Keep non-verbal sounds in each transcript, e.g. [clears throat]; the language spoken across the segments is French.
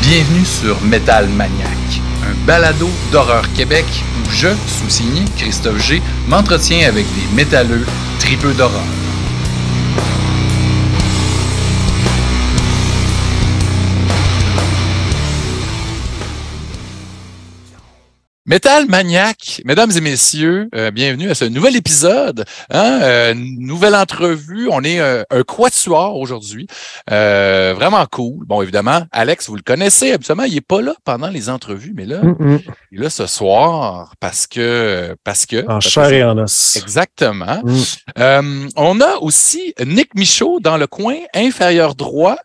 Bienvenue sur Metal Maniac, un balado d'horreur Québec où je, sous-signé Christophe G, m'entretiens avec des métalleux tripeux d'horreur. Metal Maniac, mesdames et messieurs, euh, bienvenue à ce nouvel épisode, hein, euh, nouvelle entrevue. On est euh, un quatuor aujourd'hui, euh, vraiment cool. Bon, évidemment, Alex, vous le connaissez habituellement, il est pas là pendant les entrevues, mais là, Mm -mm. il est là ce soir parce que parce que En parce chair et en os. Exactement. Mm. Euh, on a aussi Nick Michaud dans le coin inférieur droit,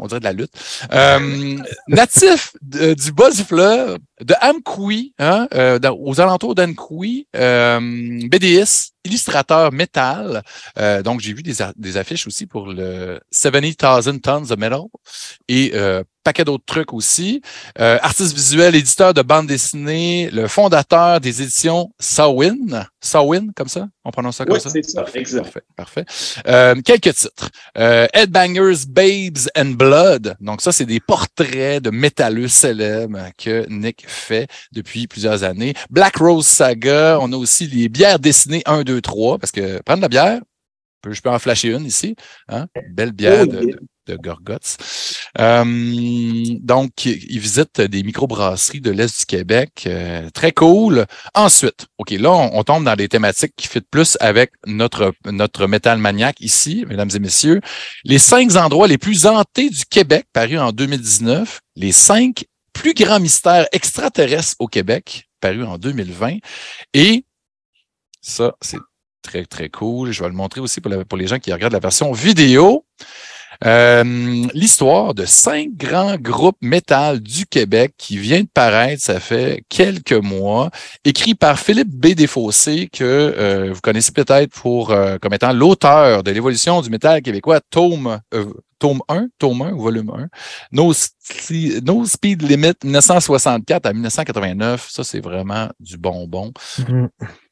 on dirait de la lutte, Euh, natif du bas du fleuve, de Amkoui, hein, euh, aux alentours d'Amkoui, euh, BDS, illustrateur métal. Euh, donc, j'ai vu des, affiches aussi pour le 70,000 Tons of Metal et euh, paquet d'autres trucs aussi. Euh, artiste visuel, éditeur de bande dessinée, le fondateur des éditions Sawin. Sawin, comme ça? On prononce ça comme Oui, ça? c'est ça, Parfait, exact. Parfait, parfait. Euh, quelques titres. Euh, Headbangers, Babes and Blood. Donc ça, c'est des portraits de métalleux célèbres que Nick fait depuis plusieurs années. Black Rose Saga. On a aussi les bières dessinées 1, 2, 3. Parce que prendre la bière, je peux- en flasher une ici. Hein? Belle bière de, de, de Gorgots. Euh, donc, il visite des microbrasseries de l'Est du Québec. Euh, très cool. Ensuite, OK, là, on, on tombe dans des thématiques qui fit plus avec notre, notre métal maniaque ici, mesdames et messieurs. Les cinq endroits les plus hantés du Québec, paru en 2019. Les cinq plus grands mystères extraterrestres au Québec, paru en 2020. Et ça, c'est très, très cool. Je vais le montrer aussi pour, les gens qui regardent la version vidéo. Euh, L'histoire de cinq grands groupes métal du Québec qui vient de paraître, ça fait quelques mois, écrit par Philippe B. Desfossés, que euh, vous connaissez peut-être pour euh, comme étant l'auteur de l'évolution du métal québécois, tome, tome 1, tome 1 ou volume 1. No, Speed Limit 1964 à 1989. Ça, c'est vraiment du bonbon. Mm.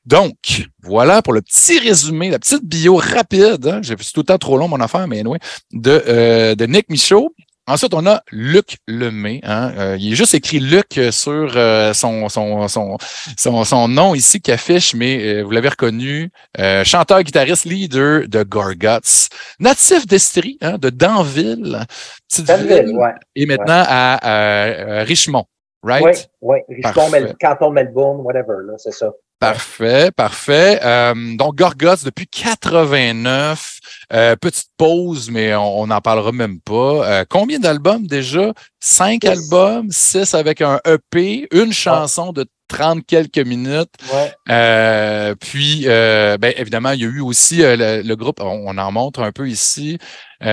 Donc, voilà pour le petit résumé, la petite bio rapide. Hein, J'ai tout le temps trop long, mon affaire, mais anyway, de, euh, de Nick Michaud. Ensuite, on a Luc Lemay. Hein, euh, il est juste écrit Luc sur euh, son, son, son, son, son nom ici qui affiche, mais euh, vous l'avez reconnu. Euh, chanteur, guitariste, leader de Gorguts. Natif d'Estrie, hein, de Danville, petite Danville, ville, ouais. et maintenant à, à- à Richmond. Right? Oui, oui. Richmond. Mel- Canton, Melbourne, whatever, là, c'est ça. Parfait, parfait. Euh, donc, Gorgots depuis 89. Euh, petite pause, mais on n'en parlera même pas. Euh, combien d'albums déjà? Cinq Six. albums, six avec un EP, une chanson de 30 quelques minutes. Ouais. Puis, ben, évidemment, il y a eu aussi le, le groupe, on, on en montre un peu ici. Il y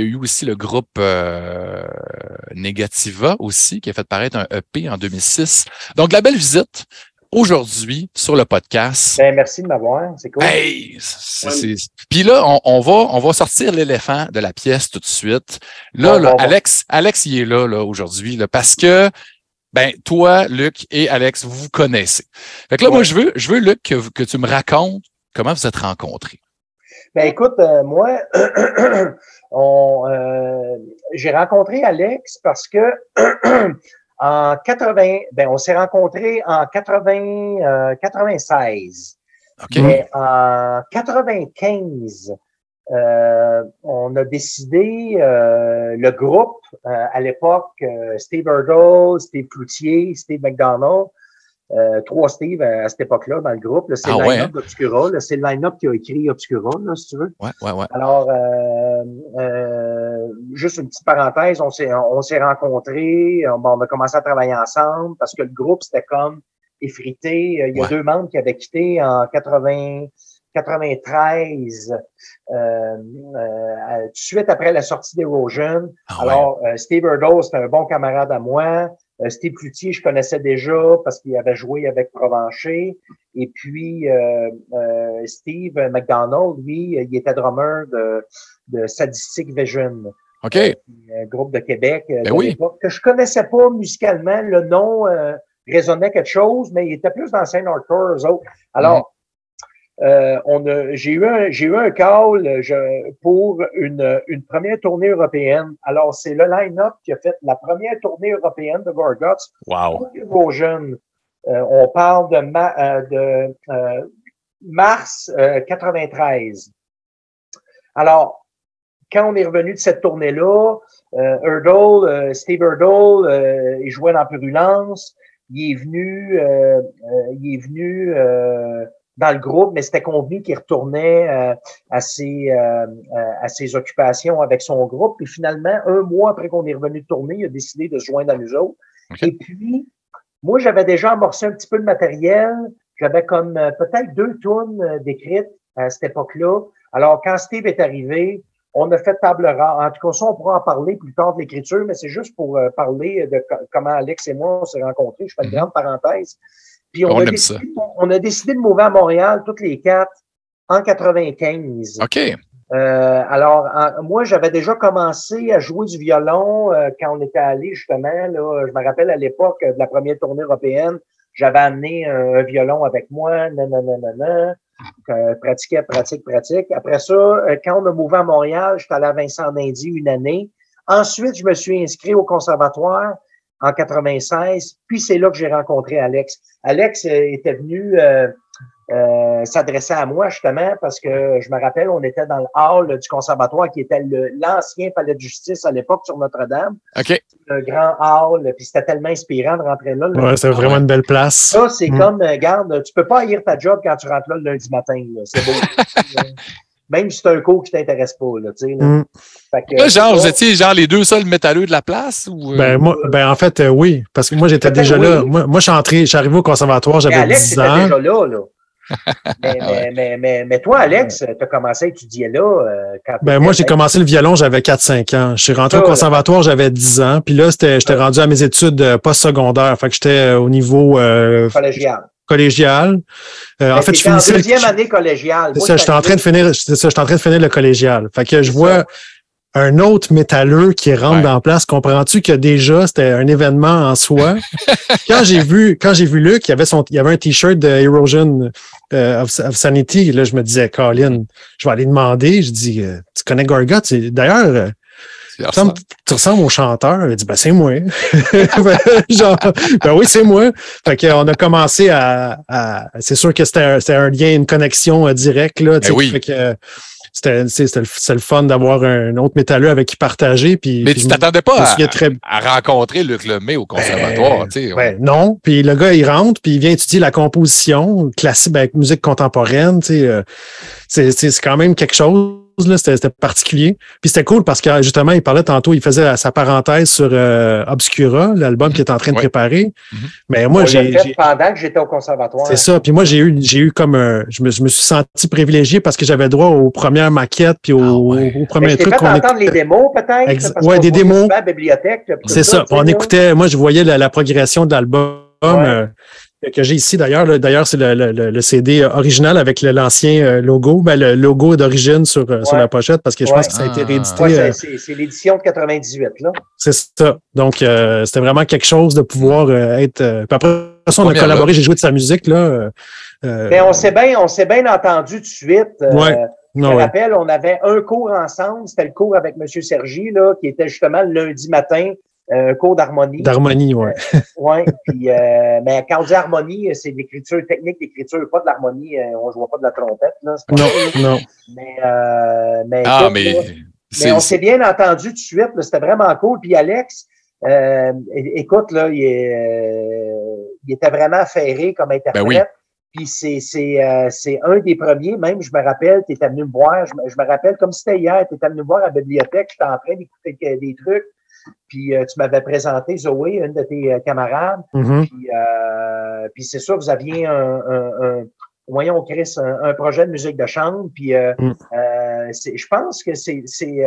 a eu aussi le groupe Negativa aussi, qui a fait paraître un EP en 2006. Donc, la belle visite aujourd'hui sur le podcast. Ben, merci de m'avoir, c'est cool. Hey! c'est- c'est- Puis là, on, on va, on va sortir l'éléphant de la pièce tout de suite. Là, Bon, là, bon, bon. Alex, Alex, il est là, là aujourd'hui, là, parce que ben, toi, Luc et Alex, vous vous connaissez. Fait que là, moi, je veux, je veux, Luc, que, que tu me racontes comment vous êtes rencontrés. Ben écoute, euh, moi, [clears throat] on, euh, j'ai rencontré Alex parce que [clears throat] en 80, ben on s'est rencontrés en 80, euh, 96. OK? Mais en 95, euh, on a décidé, euh, le groupe, euh, à l'époque, euh, Steve Erdoll, Steve Cloutier, Steve McDonald, euh, trois Steve à, à cette époque-là dans le groupe. C'est Ah le ouais, line-up hein? d'Obscura. C'est le line-up qui a écrit Obscura, là, si tu veux. Ouais, ouais, ouais. Alors, euh, euh, juste une petite parenthèse, on s'est on s'est rencontrés, on, a commencé à travailler ensemble parce que le groupe, c'était comme effrité. Euh, Il y a Ouais. deux membres qui avaient quitté en 80, 93, euh, euh, tout de suite après la sortie d'Erosion. Ah ouais. Alors, euh, Steve Erdo, c'était un bon camarade à moi. Euh, Steve Cloutier, je connaissais déjà parce qu'il avait joué avec Provencher. Et puis, euh, euh, Steve McDonald, lui, il était drummer de, de Sadistic Vision, OK. un groupe de Québec Ben de oui. que je connaissais pas musicalement. Le nom euh, résonnait quelque chose, mais il était plus dans hardcore, eux autres. Alors, euh, on a, j'ai eu un, j'ai eu un call je, pour une, une première tournée européenne. Alors, c'est le line-up qui a fait la première tournée européenne de Gorguts. Wow. Pour jeunes. Euh, on parle de, ma, de mars 93. Alors, quand on est revenu de cette tournée-là, euh, Erdol, Steve Erdol, il jouait dans Purulence. Il est venu, il est venu dans le groupe, mais c'était convenu qu'il retournait euh, à, ses, euh, à ses occupations avec son groupe. Et finalement, un mois après qu'on est revenu de tourner, il a décidé de se joindre à nous autres. Et puis, moi, j'avais déjà amorcé un petit peu de matériel. J'avais comme euh, peut-être deux tonnes d'écrites à cette époque-là. Alors, quand Steve est arrivé, on a fait table rase. En tout cas, ça, on pourra en parler plus tard de l'écriture, mais c'est juste pour parler de comment Alex et moi on s'est rencontrés. Je fais une mm-hmm. grande parenthèse. Puis on, a décidé, on, a décidé, de mouver à Montréal, toutes les quatre, en 95. OK. Euh, alors, moi, j'avais déjà commencé à jouer du violon euh, quand on était allé, justement. Là, je me rappelle à l'époque de la première tournée européenne, j'avais amené un, violon avec moi, nanana, euh, pratiquais, pratique, pratique. Après ça, euh, quand on a mouvé à Montréal, j'étais allé à Vincent d'Indy une année. Ensuite, je me suis inscrit au conservatoire en 96. Puis c'est là que j'ai rencontré Alex. Alex euh, était venu euh, euh, s'adresser à moi justement parce que je me rappelle, on était dans le hall du conservatoire qui était l'ancien palais de justice à l'époque sur Notre-Dame. OK. Un grand hall, puis c'était tellement inspirant de rentrer là. Ouais, c'était vraiment une belle place. Ça, c'est mm. comme, garde, tu peux pas haïr ta job quand tu rentres là le lundi matin. C'est beau. [laughs] même si c'est un cours qui t'intéresse pas, là, tu sais. Mm. genre, vous étiez genre les deux seuls métalleux de la place? Ou, euh? ben, moi, ben, en fait, euh, oui. Parce que moi, j'étais déjà là. Moi, moi, je suis entré, je suis arrivé au conservatoire, j'avais 10 ans. déjà là, là. [laughs] mais, mais, mais, mais, mais, toi, Alex, tu as commencé à étudier là. Euh, quand ben, moi, j'ai commencé le violon, j'avais 4-5 ans. Je suis rentré au conservatoire, j'avais 10 ans. Puis là, j'étais rendu à mes études post-secondaires. Fait que j'étais au niveau. Euh, collégial collégial. Euh, en fait, je finissais. deuxième année collégiale. C'est ça, j'étais en train de finir, c'est ça, j'étais en train de finir le collégial. Fait que je vois un autre métalleux qui rentre dans place. Comprends-tu que déjà, c'était un événement en soi? [laughs] quand j'ai vu, quand j'ai vu Luc, il y avait son, il y avait un t-shirt de Erosion euh, of, Sanity. Là, je me disais, Colin, je vais aller demander. Je dis, euh, tu connais Gorgot? D'ailleurs, tu ressembles, au chanteur. Il dit, ben, c'est moi. Ben, [laughs] genre, ben oui, c'est moi. Fait qu'on a commencé à, c'est sûr que c'était un, un, lien, une connexion euh, directe, là. Ben oui. Fait que, c'était le, fun d'avoir un autre métalleux avec qui partager. Puis, Mais tu t'attendais pas à, rencontrer Luc Lemay au conservatoire. Ben, ben, non. Puis le gars, il rentre, puis il vient étudier la composition classique avec musique contemporaine. Euh, c'est quand même quelque chose c'était particulier. Puis c'était cool parce que justement, il parlait tantôt, il faisait sa parenthèse sur euh, Obscura, l'album qu'il est en train de préparer. Mm-hmm. Mais moi, j'ai. Pendant que j'étais au conservatoire. C'est ça. Puis moi, j'ai eu, j'ai eu comme un. Je me, je me suis senti privilégié parce que j'avais droit aux premières maquettes puis aux, ah premiers trucs qu'on entendre les démos, peut-être. Ouais, des démos. bibliothèque. C'est ça. On écoutait, moi, je voyais la, progression de l'album. Euh, que j'ai ici d'ailleurs. D'ailleurs, c'est le, le, le, CD original avec l'ancien euh, logo. Ben, le logo est d'origine sur, euh, sur la pochette parce que je pense que ça a été ah. réédité. Euh, c'est l'édition de 98, là. C'est ça. Donc, c'était vraiment quelque chose de pouvoir être. Puis après ça, on a collaboré, j'ai joué de sa musique, là. Mais on s'est bien, on s'est bien entendu tout de suite. Ouais. Je me rappelle, on avait un cours ensemble, c'était le cours avec M. Sergi, là, qui était justement le lundi matin un cours d'harmonie. D'harmonie, oui. Euh, oui, puis, euh, mais quand on dit harmonie, c'est l'écriture technique d'écriture, pas de l'harmonie. Euh, on ne joue pas de la trompette. Là, non, non. Mais, euh, mais, ah, mais, mais on s'est bien entendu tout de suite. C'était vraiment cool. Puis Alex, euh, écoute, là, il, il, était vraiment ferré comme interprète. Ben oui. Puis c'est c'est euh, c'est un des premiers, même je me rappelle, tu étais venu me voir, je me, je me rappelle comme c'était hier, tu étais venu me voir à la bibliothèque, j'étais en train d'écouter des trucs. Puis euh, tu m'avais présenté Zoé, une de tes euh, camarades. Mm-hmm. Puis, euh, puis c'est ça, vous aviez un, un, voyons, Chris, un, projet de musique de chambre. Puis mm. je pense que c'est c'est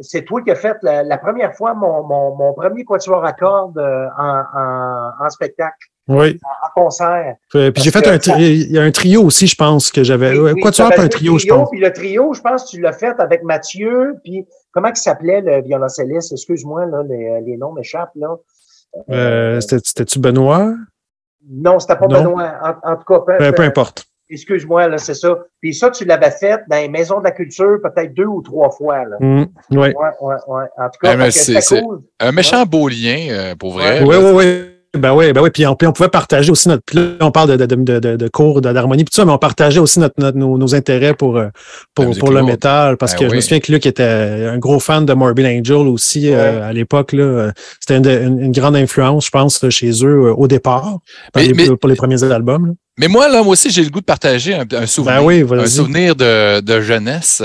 c'est toi qui as fait la, première fois mon, mon, mon premier quatuor à cordes en, en, en spectacle. Oui. En concert. Puis j'ai fait un, il y a un trio aussi, je pense, que j'avais. Quoi tu as un trio, je pense. Puis le trio, je pense que tu l'as fait avec Mathieu, puis comment il s'appelait le violoncelliste? Excuse-moi, là, les, les noms m'échappent, là. Euh, C'était-tu Benoît? Non, c'était pas Benoît. En, tout cas, peu, peu importe. excuse-moi, là, c'est ça. Puis ça, tu l'avais fait dans les maisons de la culture peut-être deux ou trois fois. Là. Mm, ouais. Ouais, ouais, ouais. En tout cas, que c'est- cool. Un méchant beau lien, euh, pour vrai. Oui, oui, oui. Ben oui, ben oui. Puis on, on pouvait partager aussi notre. puis là, on parle de, de, de, de, cours d'harmonie, puis tout ça, mais on partageait aussi notre, notre- nos, nos intérêts pour, euh, pour, pour le métal. Parce Ben que je me souviens que Luc était un gros fan de Morbid Angel aussi euh, à l'époque. là. Euh, C'était une, une- une grande influence, je pense, chez eux au départ, Mais- les- mais- pour les premiers albums. là. Mais moi, là, moi aussi, j'ai le goût de partager un, un souvenir. Ben oui, un souvenir de, de jeunesse.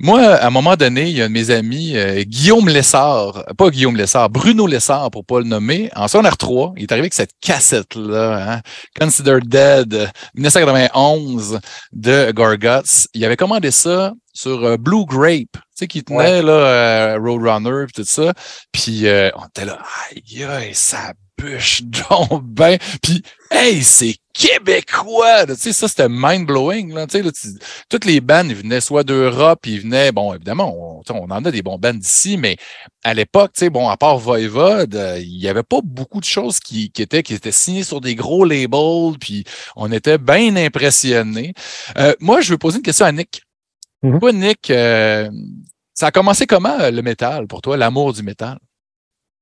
Moi, à un moment donné, il y a un de mes amis, euh, Guillaume Lessard, pas Guillaume Lessard, Bruno Lessard, pour pas le nommer, en secondaire 3, il est arrivé avec cette cassette-là, hein, Consider Dead, euh, 1991 de Gorguts. Il avait commandé ça sur euh, Blue Grape, tu sais, qui tenait là, euh, Roadrunner et tout ça. Puis euh, on était là, aïe, aïe, ça bûche donc ben. Puis, hey, c'est québécois! Tu sais, ça, c'était mind-blowing. Là. Tu sais, là, tu- toutes les bandes, ils venaient soit d'Europe, ils venaient, bon, évidemment, on, on en a des bons bands d'ici, mais à l'époque, tu sais, bon, à part Voivode, euh, il n'y avait pas beaucoup de choses qui, qui étaient, qui étaient signées sur des gros labels, puis on était bien impressionnés. Euh, moi, je veux poser une question à Nick. Toi, Nick, euh, ça a commencé comment euh, le métal pour toi, l'amour du métal?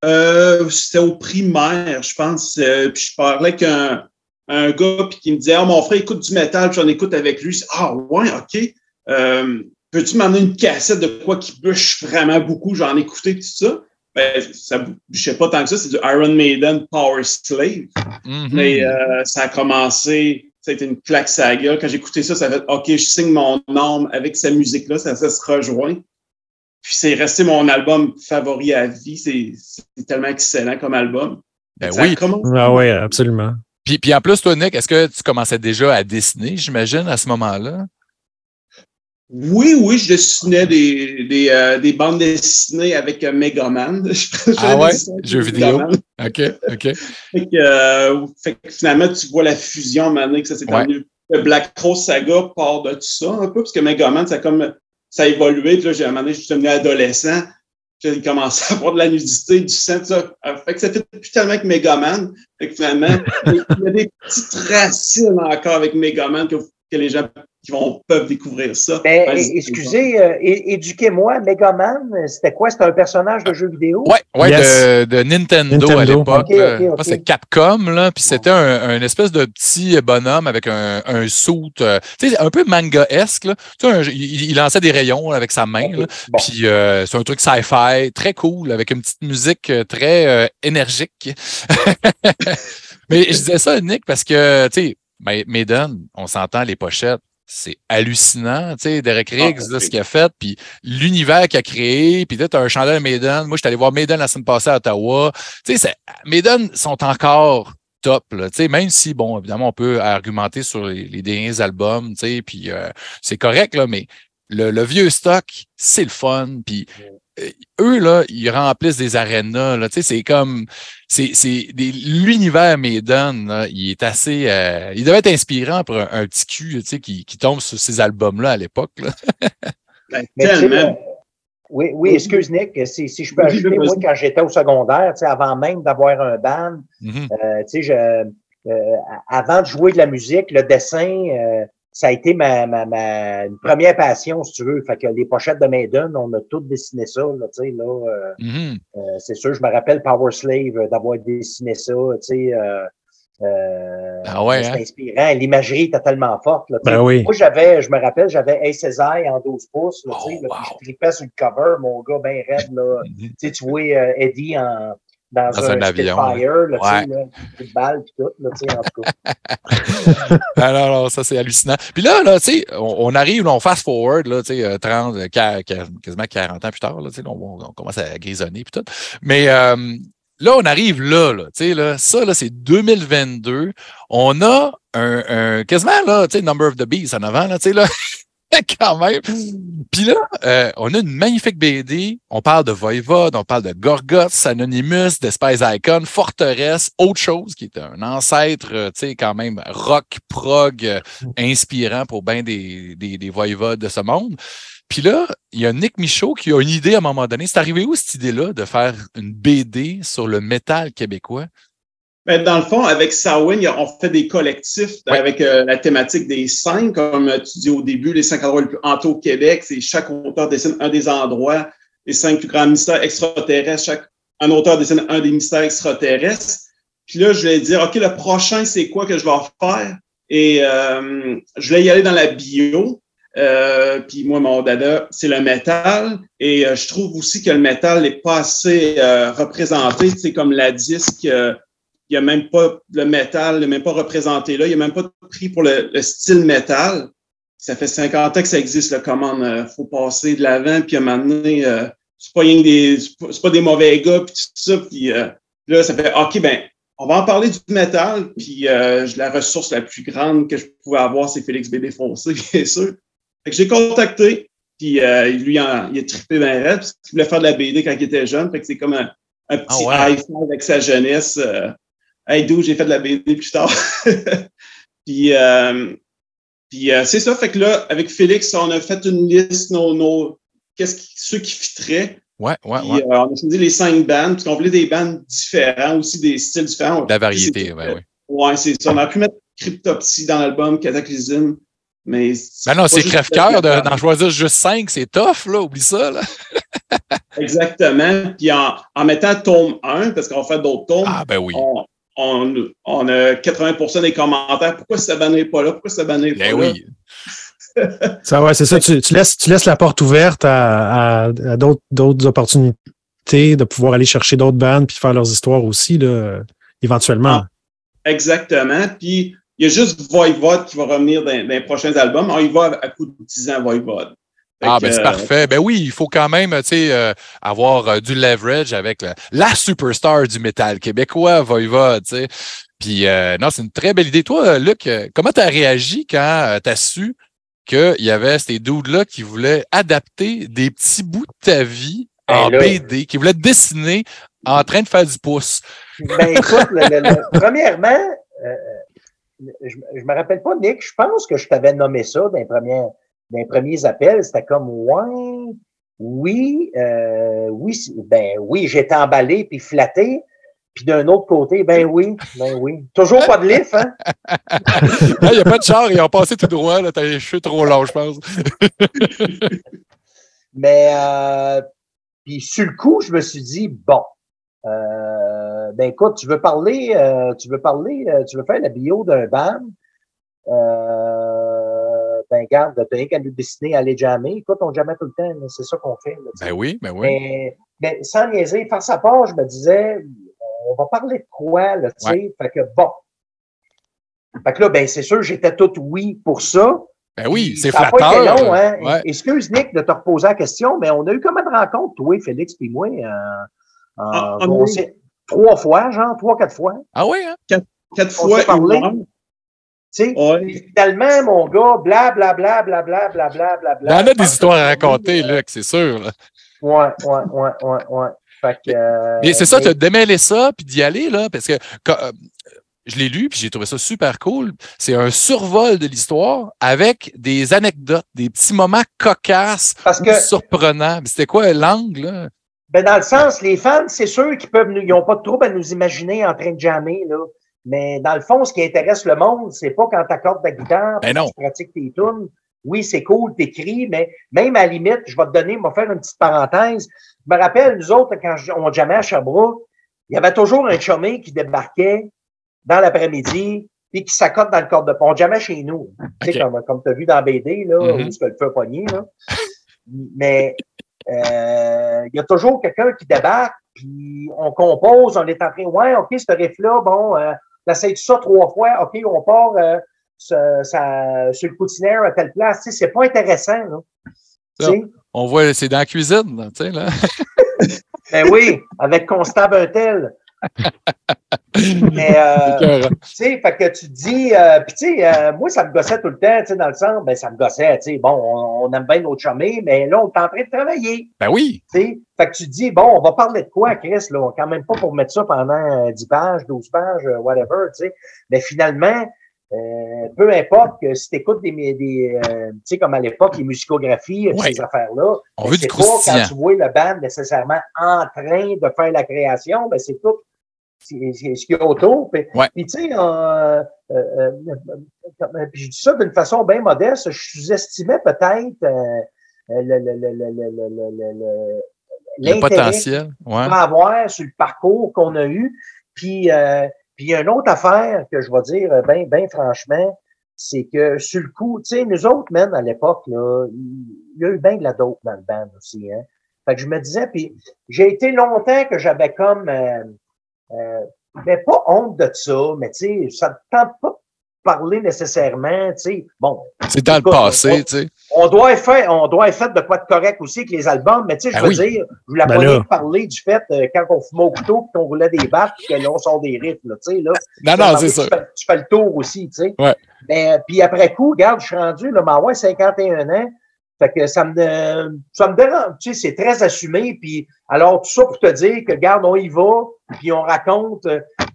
Euh, C'était au primaire, je pense. Euh, puis je parlais avec un, un gars puis qui me disait Ah, mon frère écoute du métal, puis j'en écoute avec lui. Je dis, Ah ouais, OK. Euh, Peux-tu m'emmener une cassette de quoi qui bûche vraiment beaucoup? J'en ai écouté tout ça. Ben, ça je sais pas tant que ça, c'est du Iron Maiden Power Slave. Mhm. Mais euh, ça a commencé, ça a été une claque saga. Quand j'ai écouté ça, ça fait OK, je signe mon âme avec cette musique-là, ça, ça se rejoint. Puis c'est resté mon album favori à vie. C'est c'est tellement excellent comme album. Ben Ça oui. Ah oui, absolument. Puis, puis en plus, toi, Nick, est-ce que tu commençais déjà à dessiner, j'imagine, à ce moment-là? Oui, oui, je dessinais des, des, euh, des bandes dessinées avec euh, Megaman. [laughs] Je- Ah je ouais? Jeux vidéo? Megaman. OK, OK. Fait que, euh, fait que finalement, tu vois la fusion maintenant que ça s'est Ouais. envenu. Le Black Rose Saga part de tout ça un peu, parce que Megaman, ça a comme ça a évolué. Puis là, j'ai un moment donné, je suis devenu adolescent. J'ai commencé à avoir de la nudité, du sang, tout ça. Euh, Fait que ça fait plus tellement avec Megaman. Fait que finalement, [laughs] il y a des petites racines encore avec Megaman que, que les gens qui vont, peuvent découvrir ça. Mais c'est- excusez, euh, éduquez-moi, Megaman, c'était quoi? C'était un personnage de jeu vidéo? Ouais, ouais, Yes. de, de Nintendo, Nintendo. à l'époque. Ok, là. ok, Je pense ok. que C'est Capcom, là. Puis c'était un, un espèce de petit bonhomme avec un, un suit, euh, tu sais, un peu manga-esque, là. Tu sais, un- il, il lançait des rayons là, avec sa main, Ok, là. bon. Puis euh, c'est un truc sci-fi, très cool, avec une petite musique euh, très euh, énergique. [laughs] Mais je disais ça, Nick, parce que, tu sais, Ma- Maiden, on s'entend les pochettes. C'est hallucinant, tu sais, Derek Riggs, Ah, là, oui. ce qu'il a fait, puis l'univers qu'il a créé, puis là, tu as un chandail Maiden. Moi, je suis allé voir Maiden la semaine passée à Ottawa. Tu sais, Maiden sont encore top, là, tu sais, même si, bon, évidemment, on peut argumenter sur les, les derniers albums, tu sais, puis euh, c'est correct, là, mais le, le vieux stock, c'est le fun, puis eux, là, ils remplissent des arénas, là, tu sais, c'est comme, c'est, c'est des- l'univers Maiden, là, il est assez, euh, il devait être inspirant pour un, un petit cul, tu sais, qui, qui tombe sur ces albums-là à l'époque, là. Ben, tellement. oui, oui, excuse Nick, si, si je peux Oui, ajouter, moi, quand j'étais au secondaire, tu sais, avant même d'avoir un band, Mhm. euh, tu sais, je, euh, avant de jouer de la musique, le dessin, euh, ça a été ma, ma, ma une première passion, si tu veux. Fait que les pochettes de Maiden, on a toutes dessiné ça, là, tu sais, là. euh, Mhm. euh, c'est sûr, je me rappelle Power Slave euh, d'avoir dessiné ça, tu sais. Euh, euh, Ah ouais, C'est hein? inspirant. L'imagerie était tellement forte. Là, tu sais. Ben oui. Moi, j'avais, je me rappelle, j'avais Ace Eye en 12 pouces. Là, tu sais, Oh, là, wow. Je tripais sur le cover, mon gars, ben raide. Là. [laughs] Tu sais, tu vois euh, Eddie en, dans, Dans un, un avion, Spitfire, là, Ouais. là, balle tout, là, en tout cas. [laughs] Ah non, non, ça c'est hallucinant. Puis là, là, tu sais, on, on arrive, on fast forward, là, tu sais, euh, 30, euh, quar- quar- quasiment 40 ans plus tard, là, tu sais, on, on- commence à grisonner puis tout. Mais euh, là, on arrive là, là, tu sais, là, ça, là, c'est 2022. On a un, un quasiment, là, tu sais, Number of the Beast en avant, là, tu sais, là. [laughs] [laughs] Quand même. Puis là, euh, on a une magnifique BD. On parle de Voivode, on parle de Gorgoth, Anonymous, Despise Icon, Forteresse, autre chose qui est un ancêtre, euh, tu sais, quand même rock, prog, euh, inspirant pour bien des, des, des Voivodes de ce monde. Puis là, il y a Nick Michaud qui a une idée à un moment donné. C'est arrivé où cette idée-là de faire une BD sur le métal québécois? Ben, dans le fond, avec Sawin, on fait des collectifs avec euh, la thématique des cinq, comme tu dis au début, les cinq endroits les plus hantés au Québec. C'est chaque auteur dessine un des endroits, les cinq plus grands mystères extraterrestres. Chaque un auteur dessine un des mystères extraterrestres. Puis là, je vais dire, OK, le prochain, c'est quoi que je vais faire? Et euh, je vais y aller dans la bio. Euh, puis moi, mon dada, c'est le métal. Et je trouve aussi que le métal n'est pas assez représenté. C'est comme la disque il n'y a même pas le métal, il n'est même pas représenté là. Il n'y a même pas de prix pour le, style métal. Ça fait 50 ans que ça existe, le comment il euh, faut passer de l'avant, puis à un moment donné, euh, c'est pas, des, pas des mauvais gars, puis tout ça. Puis euh, là, ça fait OK, ben, on va en parler du métal, puis la ressource la plus grande que je pouvais avoir, c'est Félix B. Défoncé, [laughs] bien sûr. Fait que j'ai contacté, puis lui, il a trippé bien raide, parce qu'il voulait faire de la BD quand il était jeune. Fait que c'est comme un, petit ah avec sa jeunesse. Hey, d'où j'ai fait de la BD plus tard. [laughs] puis, euh, puis euh, c'est ça. Fait que là, avec Félix, on a fait une liste, nos, nos qu'est-ce qui, ceux qui fitteraient. Ouais, ouais, ouais. Euh, on a choisi les cinq bandes, parce qu'on voulait des bandes différents, aussi des styles différents. La variété, oui, oui. Ouais, c'est ça. On a pu mettre Cryptopsy dans l'album, Cataclysm. Mais ben non, c'est crève-cœur d'en choisir juste cinq, c'est tough, là, oublie ça. Là. Exactement. Puis en, en, mettant tome 1, parce qu'on fait d'autres tomes, ah, ben oui on, on, a 80% des commentaires. Pourquoi cette banne n'est pas là? Pourquoi cette banne n'est pas ben là? Oui. [laughs] ça, ouais, c'est ça. Tu, laisses, tu laisses la porte ouverte à, à, d'autres opportunités de pouvoir aller chercher d'autres bandes puis faire leurs histoires aussi, là, éventuellement. Ah, exactement. Puis il y a juste Voivode qui va revenir dans, les prochains albums. On y va à coup de 10 ans, Voivode. Ah, ben c'est euh, parfait. Ben oui, il faut quand même euh, avoir euh, du leverage avec la superstar du métal québécois, Voivode. sais. Puis, non, c'est une très belle idée. Toi, Luc, comment tu as réagi quand tu as su qu'il y avait ces dudes-là qui voulaient adapter des petits bouts de ta vie ben en BD, qui voulaient dessiner en train de faire du pouce? Ben [laughs] écoute, premièrement, je ne me rappelle pas, Nick, je pense que je t'avais nommé ça dans les premières les premiers appels, c'était comme ouais, oui, euh, oui, ben oui, j'étais emballé puis flatté. Puis d'un autre côté, ben oui, ben oui. Toujours pas de lift, hein? [laughs] Il n'y a pas de char, ils ont passé tout droit, là, t'as les cheveux trop longs, je pense. [laughs] Mais euh, puis sur le coup, je me suis dit, bon, euh, ben écoute, tu veux parler, euh, tu veux parler, tu veux faire la bio d'un band. Euh, ben garde, t'as rien qu'à nous dessiner, à aller jammer. Écoute, on jamais tout le temps, c'est ça qu'on fait. ben oui, ben oui. Mais, mais sans niaiser, face à part, je me disais, on va parler de quoi, là, tu sais? Fait que bon. Fait que là, ben c'est sûr, j'étais tout oui pour ça. Ben oui, c'est flatteur. Pas été long, hein? Excuse, Nick, de te reposer la question, mais on a eu combien de rencontres, toi, Félix, puis moi, ah, trois fois, genre, trois, quatre fois. Ah oui, hein? Quatre, quatre fois. Sais, Finalement, mon gars, blablabla, blablabla, blablabla, bla, bla, Il y en a des histoires à raconter, Luc, c'est sûr. Ouais, ouais, ouais, ouais, ouais. Fait que, euh, mais c'est ça, tu as démêlé ça, puis d'y aller, là, parce que euh, je l'ai lu, puis j'ai trouvé ça super cool. C'est un survol de l'histoire avec des anecdotes, des petits moments cocasses, parce que, surprenants. C'était quoi l'angle, là? Ben, dans le sens, les fans, c'est sûr qu'ils peuvent, ils n'ont pas de trouble à nous imaginer en train de jammer, là. Mais dans le fond, ce qui intéresse le monde, c'est pas quand tu accordes ta guitare, ben tu pratiques tes tunes. Oui, c'est cool, t'écris, mais même à la limite, je vais te donner, je vais faire une petite parenthèse. Je me rappelle, nous autres, quand on jamais à Sherbrooke, il y avait toujours un chômé qui débarquait dans l'après-midi puis qui s'accote dans le corps de pont. Jamais chez nous. Tu sais, comme, comme tu as vu dans BD, là, mm-hmm. où tu le feu pogner, là. Mais euh, il y a toujours quelqu'un qui débarque, puis on compose, on est en train, ouais, OK, ce riff-là, bon, euh, T'essayes ça trois fois, OK, on part euh, ça, sur le poutinaire à telle place. Tu sais, c'est pas intéressant. Là. on voit, c'est dans la cuisine, tu sais, là. [laughs] ben oui, avec Constable un tel. [laughs] Mais, euh, tu sais, fait que tu dis, euh, puis tu sais, euh, moi, ça me gossait tout le temps, tu sais, dans le sens, ben, ça me gossait, tu sais, bon, on, aime bien notre chômé, mais là, on est en train de travailler. Ben oui. Tu sais, fait que tu dis, bon, on va parler de quoi, Chris, là, quand même pas pour mettre ça pendant 10 pages, 12 pages, whatever, tu sais. Mais finalement, euh, peu importe que si tu écoutes des, des euh, tu sais, comme à l'époque, les musicographies, ces affaires-là, c'est pas quand tu vois le band nécessairement en train de faire la création, ben c'est tout ce qu'il y a autour. Puis, tu sais, euh, euh, je dis ça d'une façon bien modeste, je sous-estimais peut-être le, le, potentiel qu'on va avoir sur le parcours qu'on a eu. Puis, puis il y a une autre affaire que je vais dire bien ben franchement, c'est que sur le coup, tu sais, nous autres, même à l'époque, là, il y a eu bien de la dope dans le band aussi. Hein? Fait que je me disais, puis j'ai été longtemps que j'avais comme, euh, euh, mais pas honte de ça, mais tu sais, ça ne tente pas de parler nécessairement, tu sais. Bon. C'est dans le passé, tu sais. On doit être fait, on doit être fait de quoi de correct aussi avec les albums, mais tu sais, je ben veux dire, je voulais ben pas parler du fait euh, quand on fumait au couteau, qu'on roulait des battes, puis que là, on sort des rythmes, tu sais, là. Non, non, c'est ça. Tu fais, le tour aussi, tu sais. Ouais. Mais, puis après coup, regarde, je suis rendu, là, ma ouais, 51 ans, fait que ça me, ça me dérange. Tu sais, c'est très assumé. Puis, alors, tout ça pour te dire que, regarde, on y va, puis on raconte,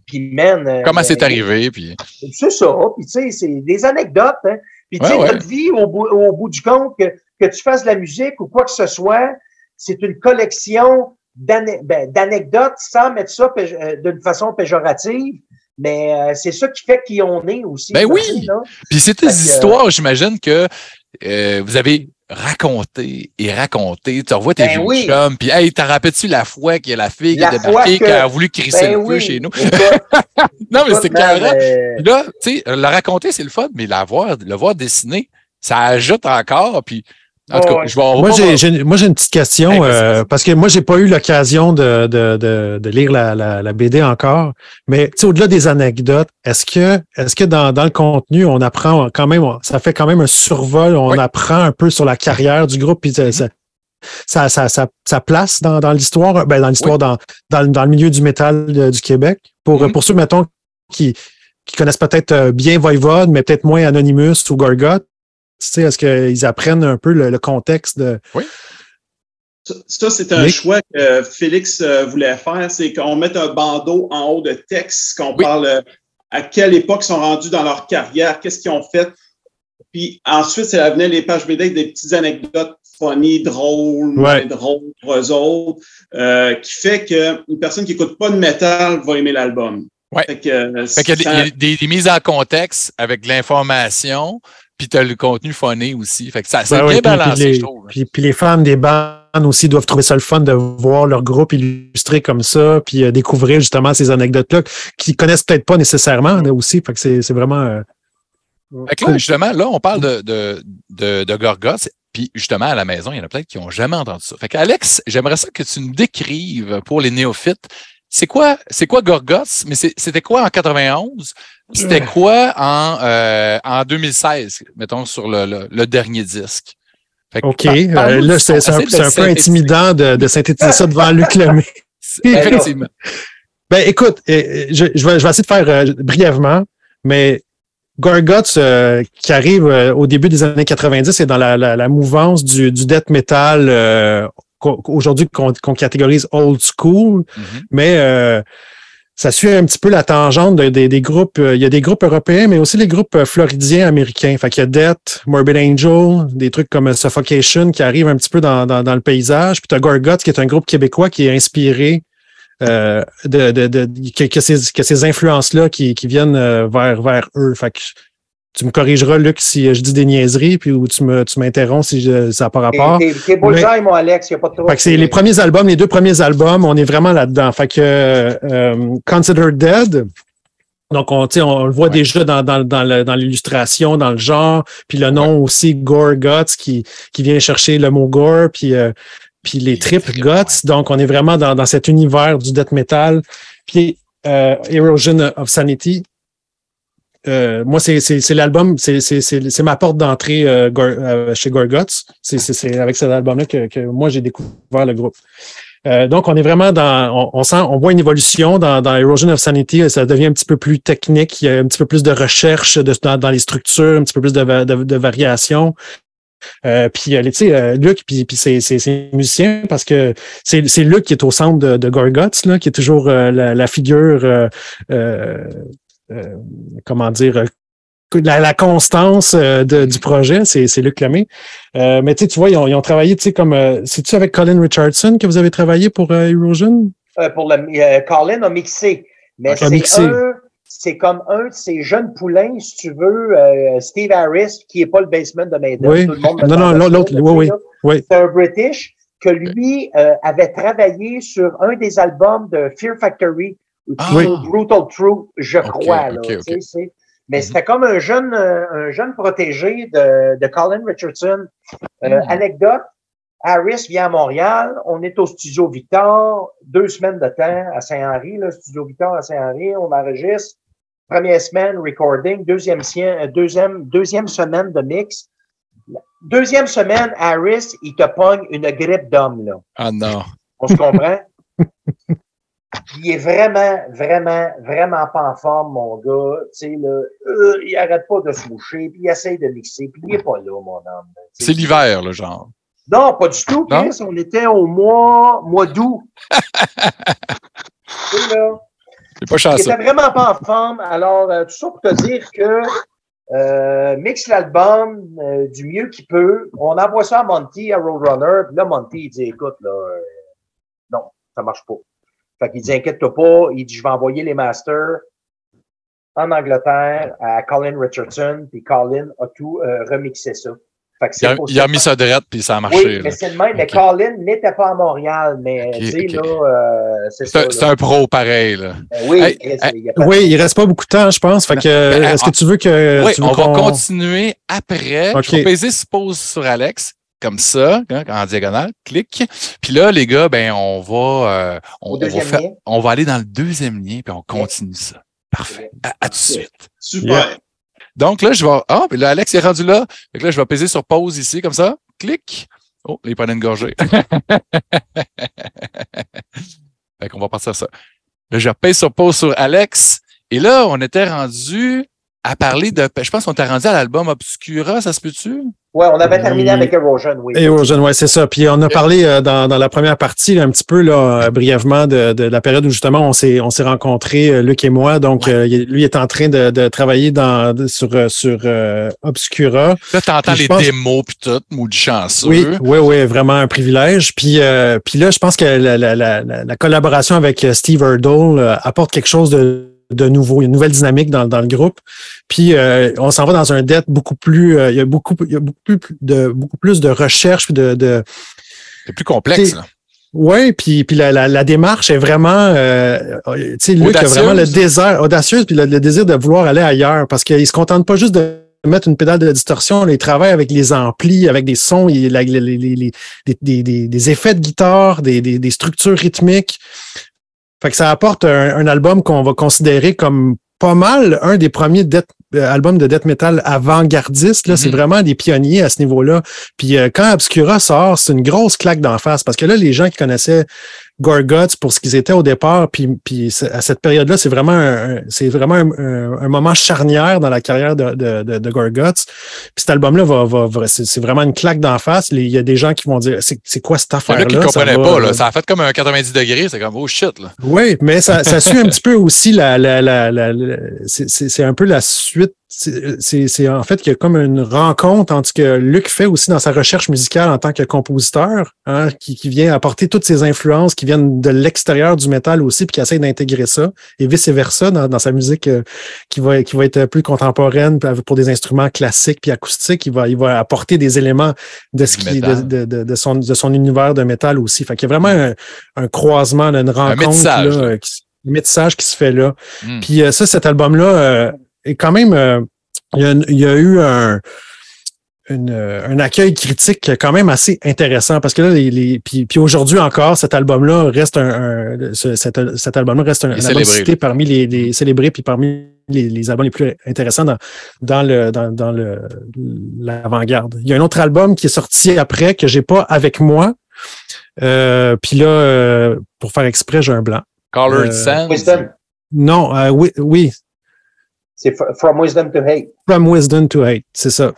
puis man. Euh, Comment c'est arrivé, puis. C'est ça. Puis, tu sais, c'est des anecdotes. Hein. Puis, tu sais, notre vie, au bout, au bout du compte, que, que tu fasses de la musique ou quoi que ce soit, c'est une collection ben, d'anecdotes sans mettre ça euh, d'une façon péjorative. Mais euh, c'est ça qui fait qui on est aussi. Ben oui. Puis c'est des histoires, j'imagine que vous avez raconter et raconter. Tu revois tes ben vieux chums, puis hey, t'as rappelles-tu la fois qu'il y a la fille qui a débarqué, qui a voulu crisser ben le feu chez nous? [laughs] non, mais c'est carré. Là, tu sais, le raconter, c'est le fun, mais la voir, le voir dessiner, ça ajoute encore, puis en tout cas, je vais moi, j'ai, moi, j'ai une petite question euh, parce que moi, j'ai pas eu l'occasion de, de, de, de lire la, la, la, BD encore. Mais au-delà des anecdotes, est-ce que est-ce que dans, dans le contenu, on apprend quand même, ça fait quand même un survol, on apprend un peu sur la carrière du groupe, puis ça, ça, ça, ça, place dans, dans l'histoire, ben, dans l'histoire, dans, dans, dans, le milieu du métal euh, du Québec? Pour, mm-hmm. pour ceux, mettons, qui, qui connaissent peut-être euh, bien Voivode, mais peut-être moins Anonymous ou Gorgot, est-ce qu'ils apprennent un peu le, contexte de. Oui. Ça, c'est un choix que Félix euh, voulait faire, c'est qu'on mette un bandeau en haut de texte, qu'on parle euh, à quelle époque ils sont rendus dans leur carrière, qu'est-ce qu'ils ont fait. Puis ensuite, ça venait les pages BD avec des petites anecdotes funny, drôles, drôles pour eux autres, euh, qui fait qu'une personne qui n'écoute pas de métal va aimer l'album. Oui. Fait que, fait qu'il y a des, des, mises en contexte avec de l'information, puis tu as le contenu phoné aussi. Fait que ça, c'est ben bien balancé, je trouve. Puis, puis, les fans des bandes aussi doivent trouver ça le fun de voir leur groupe illustré comme ça, puis euh, découvrir justement ces anecdotes-là qu'ils connaissent peut-être pas nécessairement aussi. Fait que c'est vraiment. Euh, fait que là, justement, là, on parle de, de, de, de Gorgoth, puis justement, à la maison, il y en a peut-être qui n'ont jamais entendu ça. Fait Alex, j'aimerais ça que tu nous décrives pour les néophytes c'est quoi, c'est quoi Gorgoth, mais c'était quoi en 91? C'était quoi en, euh, en 2016, mettons, sur le, le, dernier disque? OK. Euh, là, c'est un, un, peu intimidant de, de synthétiser ça devant Luc [laughs] Lemay. Effectivement. Ben, écoute, je, je, vais, je vais essayer de faire euh, brièvement, mais Gorgoth, qui arrive au début des années 90, est dans la, la, la mouvance du, du death metal aujourd'hui qu'on catégorise old school, mm-hmm. mais euh, ça suit un petit peu la tangente des groupes. Euh, il y a des groupes européens, mais aussi les groupes euh, floridiens américains. Fait qu'il y a Death, Morbid Angel, des trucs comme Suffocation qui arrivent un petit peu dans, dans, le paysage. Puis tu as Gorgot, qui est un groupe québécois qui est inspiré de, de, de, que, ces, que ces influences-là qui, qui viennent vers, vers eux. Fait que tu me corrigeras, Luc, si je dis des niaiseries, puis ou tu me tu m'interromps si ça n'a pas rapport. C'est bullseye, moi, Alex, il n'y a pas de trop. Fait que c'est les premiers albums, les deux premiers albums, on est vraiment là-dedans. Fait que euh, Consider Dead, donc, on, on le voit déjà dans, dans, dans l'illustration, dans le genre, puis le nom aussi, Gore Guts, qui, qui vient chercher le mot gore, puis, euh, puis les tripes Guts. Donc, on est vraiment dans, dans cet univers du death metal. Puis euh, Erosion of Sanity, euh, moi, c'est l'album, c'est ma porte d'entrée euh, euh, chez Gorguts. C'est avec cet album-là que, que, moi, j'ai découvert le groupe. donc, on est vraiment dans, on, sent, on voit une évolution dans, dans Erosion of Sanity. Ça devient un petit peu plus technique. Il y a un petit peu plus de recherche de, dans, les structures, un petit peu plus de, de, de variation. Euh, puis, tu sais, Luc, puis, puis c'est musicien parce que c'est Luc qui est au centre de, de Gorguts, là, qui est toujours la, la, figure euh, comment dire, la, la constance euh, de, du projet, c'est Luc Lemay. Euh, mais tu vois, ils ont, ils ont travaillé, tu sais, comme. C'est-tu avec Colin Richardson que vous avez travaillé pour Erosion? pour le, Colin a mixé. Mais Ok, c'est mixé. un, c'est comme un de ces jeunes poulains, si tu veux, euh, Steve Harris, qui est pas le baseman de Maiden. Oui. Tout le monde me Non, non, l'autre, oui, oui, oui. C'est un British que lui euh, avait travaillé sur un des albums de Fear Factory, Ah. Oui. Brutal Truth, je crois. là, Mais Mhm. c'était comme un jeune, euh, un jeune protégé de, de Colin Richardson. Euh, Mhm. Anecdote, Harris vient à Montréal, on est au studio Victor, deux semaines de temps à Saint-Henri, le studio Victor à Saint-Henri, on enregistre. Première semaine, recording, deuxième, euh, deuxième, deuxième semaine de mix. Deuxième semaine, Harris, il te pogne une grippe d'homme, là. Ah non. On se comprend? [laughs] il est vraiment, vraiment, vraiment pas en forme, mon gars. Tu sais, là, euh, il arrête pas de se moucher, puis il essaye de mixer, puis il est pas là, mon homme. C'est l'hiver, le genre. Non, pas du tout? Chris. On était au mois, mois d'août. [laughs] C'est pas il chanceux. était vraiment pas en forme. Alors, euh, tout ça pour te dire que euh, mixe l'album euh, du mieux qu'il peut. On envoie ça à Monty, à Roadrunner. Puis là, Monty, il dit, écoute, là, non, ça marche pas. Fait qu'il dit, inquiète-toi pas. Il dit, je vais envoyer les masters en Angleterre à Colin Richardson. Puis Colin a tout euh, remixé ça. Fait que Il c'est a, il a mis ça direct, puis ça a marché. Oui, là. mais c'est le même. Mais. Colin n'était pas à Montréal. Mais, Ok, tu sais, ok. là, euh, c'est ça. un- c'est un pro pareil. Là. Euh, oui, Hey, Chris, hey, il de- Oui, il reste pas beaucoup de temps, je pense. Fait que, Ben, est-ce que ah, tu veux que. Oui, tu veux on va continuer après. Ok. Je vais peser ce pause sur Alex, comme ça, hein, en diagonale, clic. Puis là, les gars, ben, on va, euh, on, va faire- on va aller dans le deuxième lien, puis on continue ça. Parfait. À, à tout de suite. Super. Donc là, je vais. Ah, puis là, Alex est rendu là. Fait que là, je vais peser sur pause ici, comme ça. Clic. Oh, il prenait une gorgée. [laughs] fait qu'on va passer à ça. Là, je pèse sur pause sur Alex. Et là, on était rendu à parler de. Je pense qu'on était rendu à l'album Obscura, ça se peut-tu? Ouais, on avait terminé Oui. avec Erosion, oui. Erosion, ouais, c'est ça. Puis on a parlé euh, dans, dans la première partie là, un petit peu là, euh, brièvement de, de la période où justement on s'est on s'est rencontrés, euh, Luc et moi. Donc Ouais. euh, lui est en train de, de travailler dans de- sur euh, sur euh, Obscura. Là, t'entends les pense- démos puis tout, maudit chanceux. Oui, oui, oui, vraiment un privilège. Puis, euh, puis là, je pense que la, la, la, la- la collaboration avec euh, Steve Erdol euh, apporte quelque chose de, de nouveau, une nouvelle dynamique dans, dans le groupe. Puis euh, on s'en va dans un dette beaucoup plus, euh, il y a beaucoup, il y a beaucoup plus de beaucoup plus de recherche de, de C'est plus complexe, là. Ouais, puis, puis la, la, la démarche est vraiment, euh, tu sais, Luc a vraiment le désir, audacieuse, puis le, le désir de vouloir aller ailleurs, parce qu'il se contente pas juste de mettre une pédale de distorsion, là, il travaille avec les amplis, avec des sons, il, la- les, les, les, les- des, des, des effets de guitare, des, des, des structures rythmiques. Fait que ça apporte un, un album qu'on va considérer comme pas mal un des premiers death- euh, albums de death metal avant-gardistes. Là, C'est Mhm. vraiment des pionniers à ce niveau-là. Puis euh, quand Obscura sort, c'est une grosse claque d'en face parce que là, les gens qui connaissaient Gorguts pour ce qu'ils étaient au départ, puis, puis à cette période-là, c'est vraiment un, c'est vraiment un, un- un moment charnière dans la carrière de, de, de, de Gorguts. Puis cet album-là va, va, va- c'est c'est vraiment une claque d'en face. Il y a des gens qui vont dire c'est c'est quoi cette Il y en affaire-là? a qui ne comprenaient va- pas, là. Ça a fait comme un 90 degrés. C'est comme, oh shit, là. oui, mais ça, ça suit un petit peu aussi la, la, la, la- la- c'est- c'est c'est un peu la suite. C'est c'est- en fait qu'il y a comme une rencontre entre ce que Luc fait aussi dans sa recherche musicale en tant que compositeur, hein, qui, qui vient apporter toutes ces influences qui viennent de l'extérieur du métal aussi, puis qui essaie d'intégrer ça, et vice-versa dans, dans sa musique euh, qui, va, qui va être plus contemporaine pour des instruments classiques puis acoustiques. Il va, il va apporter des éléments de ce qui de, de, de, de son, de son univers de métal aussi. Fait qu'il y a vraiment un, un croisement, une rencontre, métissage, là, là. euh, qui, un métissage qui se fait là. Hmm. Puis euh, ça, cet album-là euh, est quand même. euh, il, y a, il y a eu un, une, euh, un accueil critique quand même assez intéressant parce que là, les, les- puis, puis aujourd'hui encore, cet album-là reste un, un- ce- cet, cet album-là reste un, album célébré, cité là. parmi les, les célébrés puis parmi les, les albums les plus intéressants dans, dans le dans, dans le l'avant-garde. Il y a un autre album qui est sorti après que j'ai pas avec moi. Euh, puis là, euh, pour faire exprès, j'ai un blanc. Colored Euh, Sands. Wisdom. Non, euh, oui, oui, C'est fr- From Wisdom to Hate. From Wisdom to Hate, c'est ça.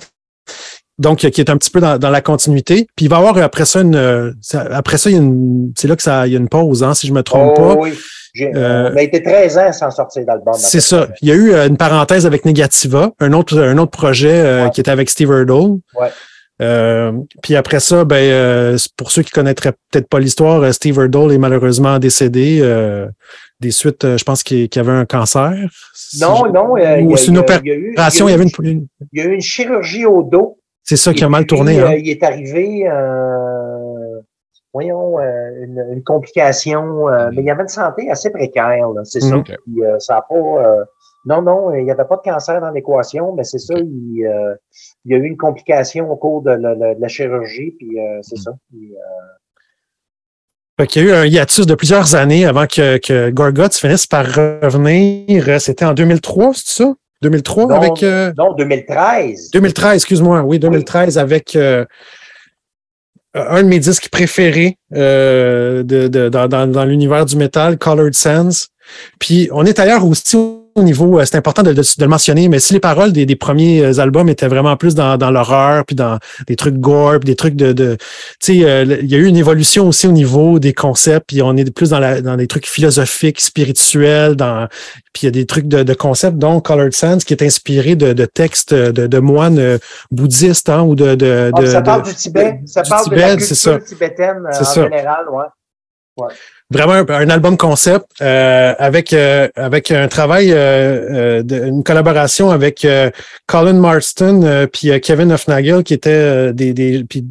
Donc, euh, qui est un petit peu dans, dans la continuité. Puis il va y avoir après ça une. euh, après ça, il y a une. C'est là que ça, il y a une pause, hein, si je me trompe Oh, pas. oui. Euh, on a été 13 ans sans sortir d'album. C'est ça. Il y a eu euh, une parenthèse avec Negativa, un autre, un autre projet euh, Ouais. qui était avec Steve Erdol. Ouais. Euh, puis après ça, ben, euh, pour ceux qui connaîtraient peut-être pas l'histoire, euh, Steve Erdol est malheureusement décédé des suites, je pense qu'il avait un cancer. Non, non. Ou c'est une opération, il y, avait une, il y a eu une chirurgie au dos. C'est ça qui a mal tourné. Hein? Il est arrivé, voyons, une, une, complication, mais il y avait une santé assez précaire, c'est ça. Mm-hmm. Puis, ça n'a pas non, non, il n'y avait pas de cancer dans l'équation, mais c'est ça, il, euh, il, y a eu une complication au cours de, la chirurgie, puis euh, c'est hmm. ça. Puis, euh... il y a eu un hiatus de plusieurs années avant que, que Gorgoth finisse par revenir. C'était en 2003, c'est ça? 2003 avec. Euh... Non, 2013. 2013, excuse-moi, oui, 2013 avec un de mes disques préférés de, de, dans, dans, dans l'univers du métal, Colored Sands. Puis on est ailleurs aussi au niveau, euh, c'est important de, le mentionner, mais si les paroles des, premiers euh, albums étaient vraiment plus dans, l'horreur, puis dans des trucs gore, puis des trucs de, de tu sais, euh, il y a eu une évolution aussi au niveau des concepts, puis on est plus dans, la, dans des trucs philosophiques, spirituels, dans, puis il y a des trucs de, concepts, dont Colored Sands, qui est inspiré de, textes de, moines bouddhistes, hein, ou de, de, ah, ça parle du Tibet, ça parle de la culture tibétaine en général, ouais. ouais vraiment un, album concept euh, avec euh, avec un travail, euh, de, une collaboration avec Colin Marston puis Kevin Hofnagel qui étaient des, des puis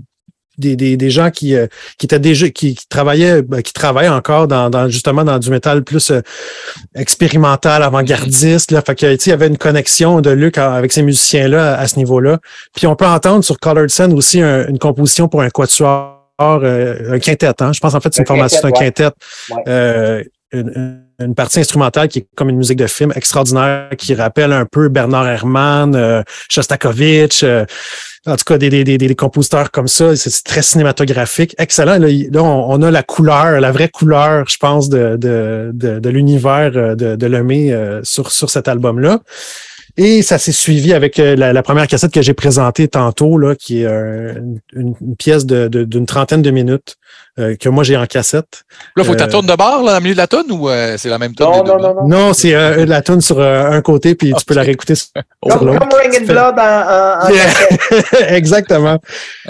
des, des, des, gens qui, qui étaient déjà qui, travaillaient ben, qui travaillent encore dans, dans, justement dans du métal plus expérimental avant-gardiste là. Fait que il y avait une connexion de Luc avec ces musiciens là à, ce niveau-là. Puis on peut entendre sur Colored Sun aussi une composition pour un quatuor euh, un quintet. Hein? Je pense en fait c'est une formation d'un quintet. Euh, une, partie instrumentale qui est comme une musique de film extraordinaire, qui rappelle un peu Bernard Herrmann, euh, Shostakovich, en tout cas des, des, des, compositeurs comme ça. C'est très cinématographique. Excellent. Là, on, a la couleur, la vraie couleur, je pense, de, de, de, de l'univers de, de Lemay sur, sur cet album-là. Et ça s'est suivi avec euh, la, première cassette que j'ai présentée tantôt, là, qui est euh, une, pièce d'une de, trentaine de minutes euh, que moi j'ai en cassette. Là, faut que tu tournes de barre là, au milieu de la tonne ou c'est la même tonne? Non, non, non, non, non. c'est la tonne sur un côté, puis tu peux la réécouter sur, [laughs] l'autre. Comme Ring and Blood en, en, [laughs] Exactement.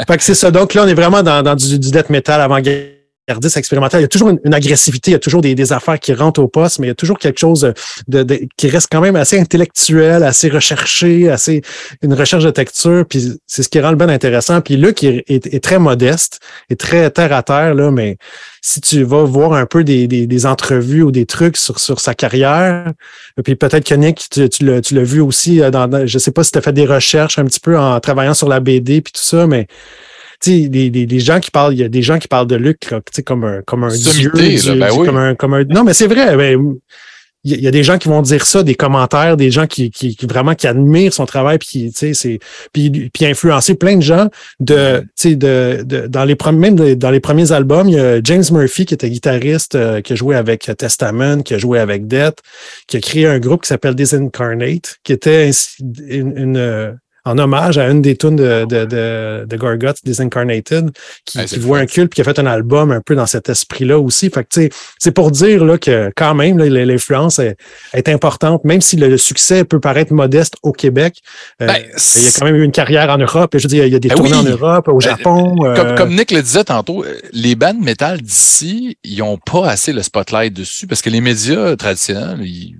fait que c'est ça. Donc là, on est vraiment dans, dans du, du death metal avant-guerre expérimental, il y a toujours une, agressivité, il y a toujours des, affaires qui rentrent au poste, mais il y a toujours quelque chose de, qui reste quand même assez intellectuel, assez recherché, assez une recherche de texture, puis c'est ce qui rend le ben intéressant. Puis Luc est, est, très modeste, est très terre à terre, là, mais si tu vas voir un peu des, des, entrevues ou des trucs sur, sur sa carrière, puis peut-être que Nick, tu, tu l'as vu aussi, euh, dans, je sais pas si tu as fait des recherches un petit peu en travaillant sur la BD puis tout ça, mais tu des, des, gens qui parlent, il y a des gens qui parlent de Luc là, comme un, comme un dieu, ben comme, un, comme un. Non, mais c'est vrai. Ben, il y a des gens qui vont dire ça, des commentaires, des gens qui, qui, vraiment qui admirent son travail, puis tu sais, c'est puis, puis influencer plein de gens de, sais, de, de, dans les premiers même dans les premiers albums, il y a James Murphy qui était guitariste, euh, qui a joué avec Testament, qui a joué avec Death, qui a créé un groupe qui s'appelle Disincarnate, qui était une, une en hommage à une des tunes de, de, de, de Gorguts, Disincarnated, qui, qui voit un culte, qui a fait un album un peu dans cet esprit-là aussi. Fait que, c'est pour dire là, que quand même, l'influence est, est, importante, même si le, succès peut paraître modeste au Québec. Euh, ben, il y a quand même eu une carrière en Europe. Je veux dire, il y a des ben tournées en Europe, au ben, Japon. Comme, euh, comme, Nick le disait tantôt, les bandes métal d'ici, ils n'ont pas assez le spotlight dessus parce que les médias traditionnels, ils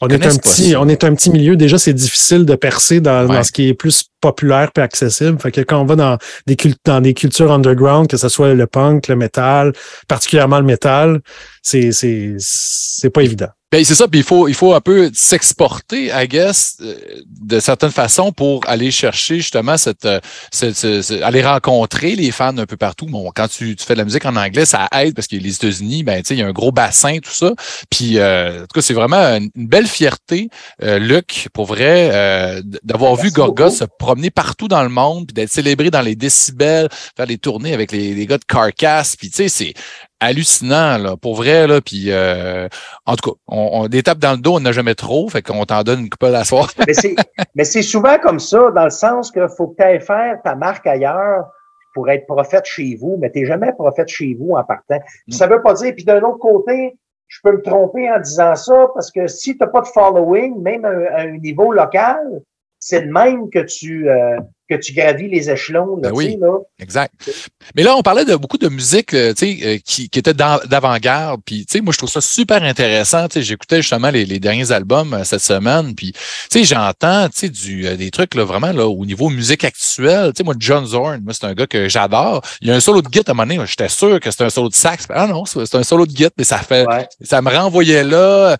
on est, un petit, on est un petit milieu. Déjà, c'est difficile de percer dans, ce qui est plus populaire et accessible. Fait que quand on va dans des, dans des cultures underground, que ce soit le punk, le métal, particulièrement le métal, c'est, c'est, c'est pas évident. Ben, c'est ça, puis il faut, il faut un peu s'exporter, I guess, euh, de certaines façons pour aller chercher justement cette, euh, aller rencontrer les fans un peu partout. Bon, quand tu, tu, fais de la musique en anglais, ça aide parce que les États-Unis, ben, tu sais, il y a un gros bassin, tout ça. Puis, euh, en tout cas, c'est vraiment une, belle fierté, Luc, pour vrai, d'avoir vu Gorgoth se promener partout dans le monde, puis d'être célébré dans les décibels, faire des tournées avec les, les gars de Carcass, puis tu sais, c'est hallucinant, là, pour vrai. Là, puis, euh, en tout cas, on, des tapes dans le dos, on n'a jamais trop, fait qu'on t'en donne une coupe à la soirée. [laughs] mais c'est souvent comme ça, dans le sens qu'il faut que tu ailles faire ta marque ailleurs pour être prophète chez vous, mais tu n'es jamais prophète chez vous en partant. Mm. Ça veut pas dire, puis d'un autre côté, je peux me tromper en disant ça, parce que si tu n'as pas de following, même à, un niveau local, c'est le même que tu... Euh, que tu gravis les échelons. Là, Ben oui. tu sais, là. Exact. Mais là, on parlait de beaucoup de musique euh, tu sais, euh, qui, qui était d'avant-garde. Puis, tu sais, moi, je trouve ça super intéressant. Tu sais, J'écoutais justement les, les derniers albums euh, cette semaine. Puis, tu sais, j'entends tu sais, du, euh, des trucs là, vraiment là, au niveau musique actuelle. Tu sais, moi, John Zorn, moi, c'est un gars que j'adore. Il y a un solo de guitare à un moment donné, j'étais sûr que c'était un solo de sax. Ah non, c'est c'est un solo de guitare, mais ça fait Ouais. ça me renvoyait là.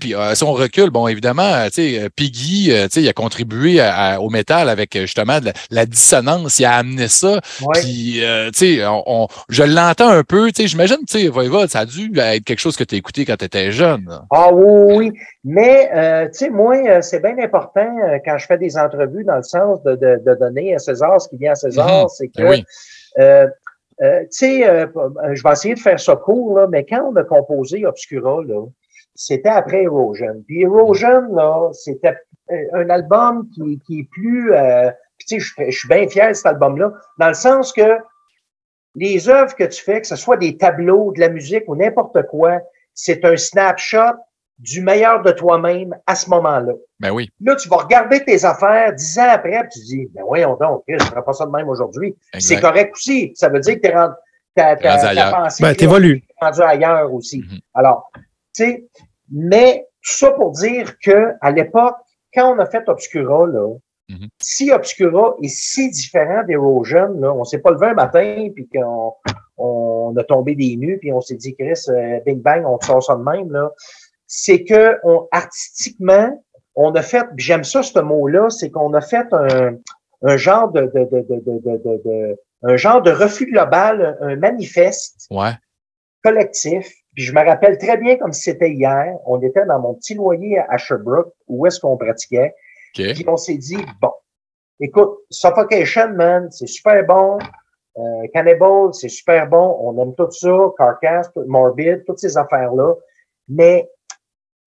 Puis euh, si on recule, bon, évidemment, euh, euh, Piggy, euh, tu sais, il a contribué à- à- au métal avec justement de la, la dissonance. Il a amené ça. Puis, euh, tu sais, on, on- je l'entends un peu. Tu sais, j'imagine, tu sais, Voivode, ça a dû être quelque chose que tu as écouté quand tu étais jeune. là. Ah oui, oui. Mais, euh, tu sais, moi, c'est bien important euh, quand je fais des entrevues dans le sens de, de, de donner à César ce qui vient à César, Mhm. c'est que, oui. euh, euh, tu sais, je vais essayer de faire ça court, là, mais quand on a composé Obscura, là, c'était après Erosion. Puis Erosion, là, c'était euh, un album qui, qui est plus... Euh, puis tu sais, je, je suis bien fier de cet album-là, dans le sens que les œuvres que tu fais, que ce soit des tableaux, de la musique ou n'importe quoi, c'est un snapshot du meilleur de toi-même à ce moment-là. Ben oui. Là, tu vas regarder tes affaires dix ans après, puis tu te dis, ben voyons donc, Chris, je ne ferai pas ça de même aujourd'hui. C'est correct aussi. Ça veut dire que tu es rendu, ta, ta, Rendu pensée Ben, t'évolues. est rendue ailleurs aussi. Mhm. Alors, sais, mais tout ça pour dire que à l'époque, quand on a fait Obscura, là, Mhm. si Obscura est si différent d'Erosion, là, on s'est pas levé un matin puis qu'on on a tombé des nues puis on s'est dit Chris, euh, Big Bang, on sort ça de même là. C'est que on, artistiquement, on a fait, j'aime ça ce mot-là, c'est qu'on a fait un, un genre de, de, de, de, de, de, de- de- un genre de refus global, un manifeste Ouais. collectif. Puis je me rappelle très bien comme si c'était hier. On était dans mon petit loyer à Sherbrooke, où est-ce qu'on pratiquait. OK. Puis on s'est dit, bon, écoute, Suffocation, man, c'est super bon. Euh, Cannibal, c'est super bon. On aime tout ça. Carcass, tout- Morbid, toutes ces affaires-là. Mais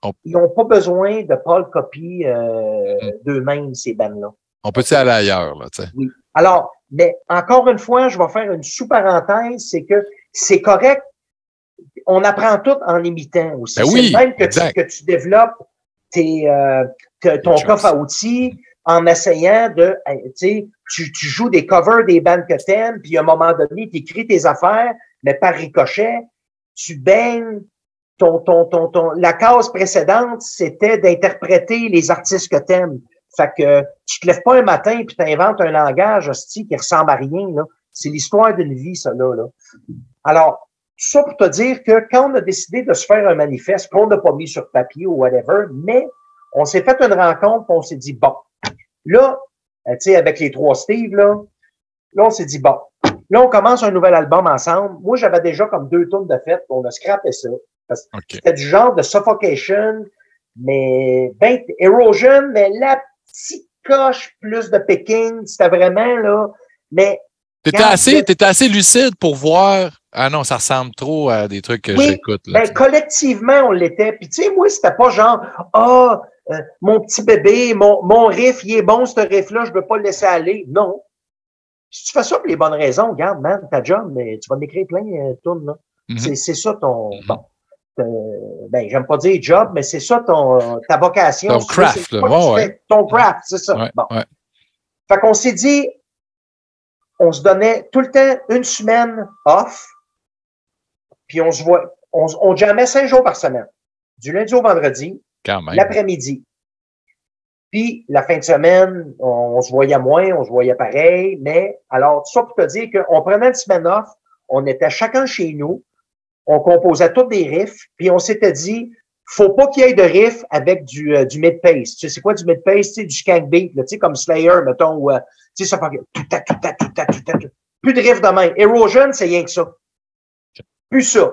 On- ils n'ont pas besoin de Paul Copy euh, Mhm. d'eux-mêmes, ces bandes-là. On peut-tu aller ailleurs, là, tu sais? Alors, mais encore une fois, je vais faire une sous-parenthèse, c'est que c'est correct. On apprend tout en imitant aussi. Ben C'est oui, même que tu, exact. que tu développes tes, euh, te- ton coffre à outils en essayant de, tu tu, tu joues des covers des bandes que t'aimes, puis à un moment donné, tu écris tes affaires, mais par ricochet, tu baignes ton, ton, ton, ton, la case précédente, c'était d'interpréter les artistes que t'aimes. Fait que tu te lèves pas un matin puis t'inventes un langage hostie qui ressemble à rien. Là. C'est l'histoire d'une vie, ça là, là. Alors, tout ça pour te dire que quand on a décidé de se faire un manifeste qu'on n'a pas mis sur papier ou whatever, mais on s'est fait une rencontre, on s'est dit bon, là, euh, tu sais, avec les trois Steve, là, là, on s'est dit bon, là, on commence un nouvel album ensemble. Moi, j'avais déjà comme deux tours de fête, on a scrappé ça. OK. C'était du genre de suffocation, mais ben, erosion, mais la petite coche plus de picking, c'était vraiment là. Mais T'étais assez, t'étais assez lucide pour voir. Ah non, ça ressemble trop à des trucs que Oui, j'écoute. là, ben, collectivement, on l'était. Puis tu sais, moi, c'était pas genre Ah, euh, mon petit bébé, mon, mon riff, il est bon, ce riff-là, je veux pas le laisser aller. Non. Si tu fais ça pour les bonnes raisons, regarde, man, ta job, mais tu vas m'écrire plein euh, de tunes, là. Mhm. C'est, c'est ça ton. Mhm. Bon. euh, ben, j'aime pas dire job, mais c'est ça ton, ta vocation. Ton craft, là. que Ouais. Ton craft, c'est ça. Ouais, bon. ouais. Fait qu'on s'est dit, on se donnait tout le temps une semaine off, puis on se voit, on, on jammait cinq jours par semaine, du lundi au vendredi, l'après-midi. Puis la fin de semaine, on, on se voyait moins, on se voyait pareil, mais alors tout ça pour te dire qu'on prenait une semaine off, on était chacun chez nous, on composait tous des riffs, puis on s'était dit, faut pas qu'il y ait de riffs avec du, euh, du mid-pace. Tu sais, c'est quoi du mid-pace? Tu sais, du skank beat, là, tu sais, comme Slayer, mettons, ou, euh, tu sais, ça fait tout ta, tout ta, tout ta, tout ta, tout. Plus de riffs de même. Erosion, c'est rien que ça. Plus ça.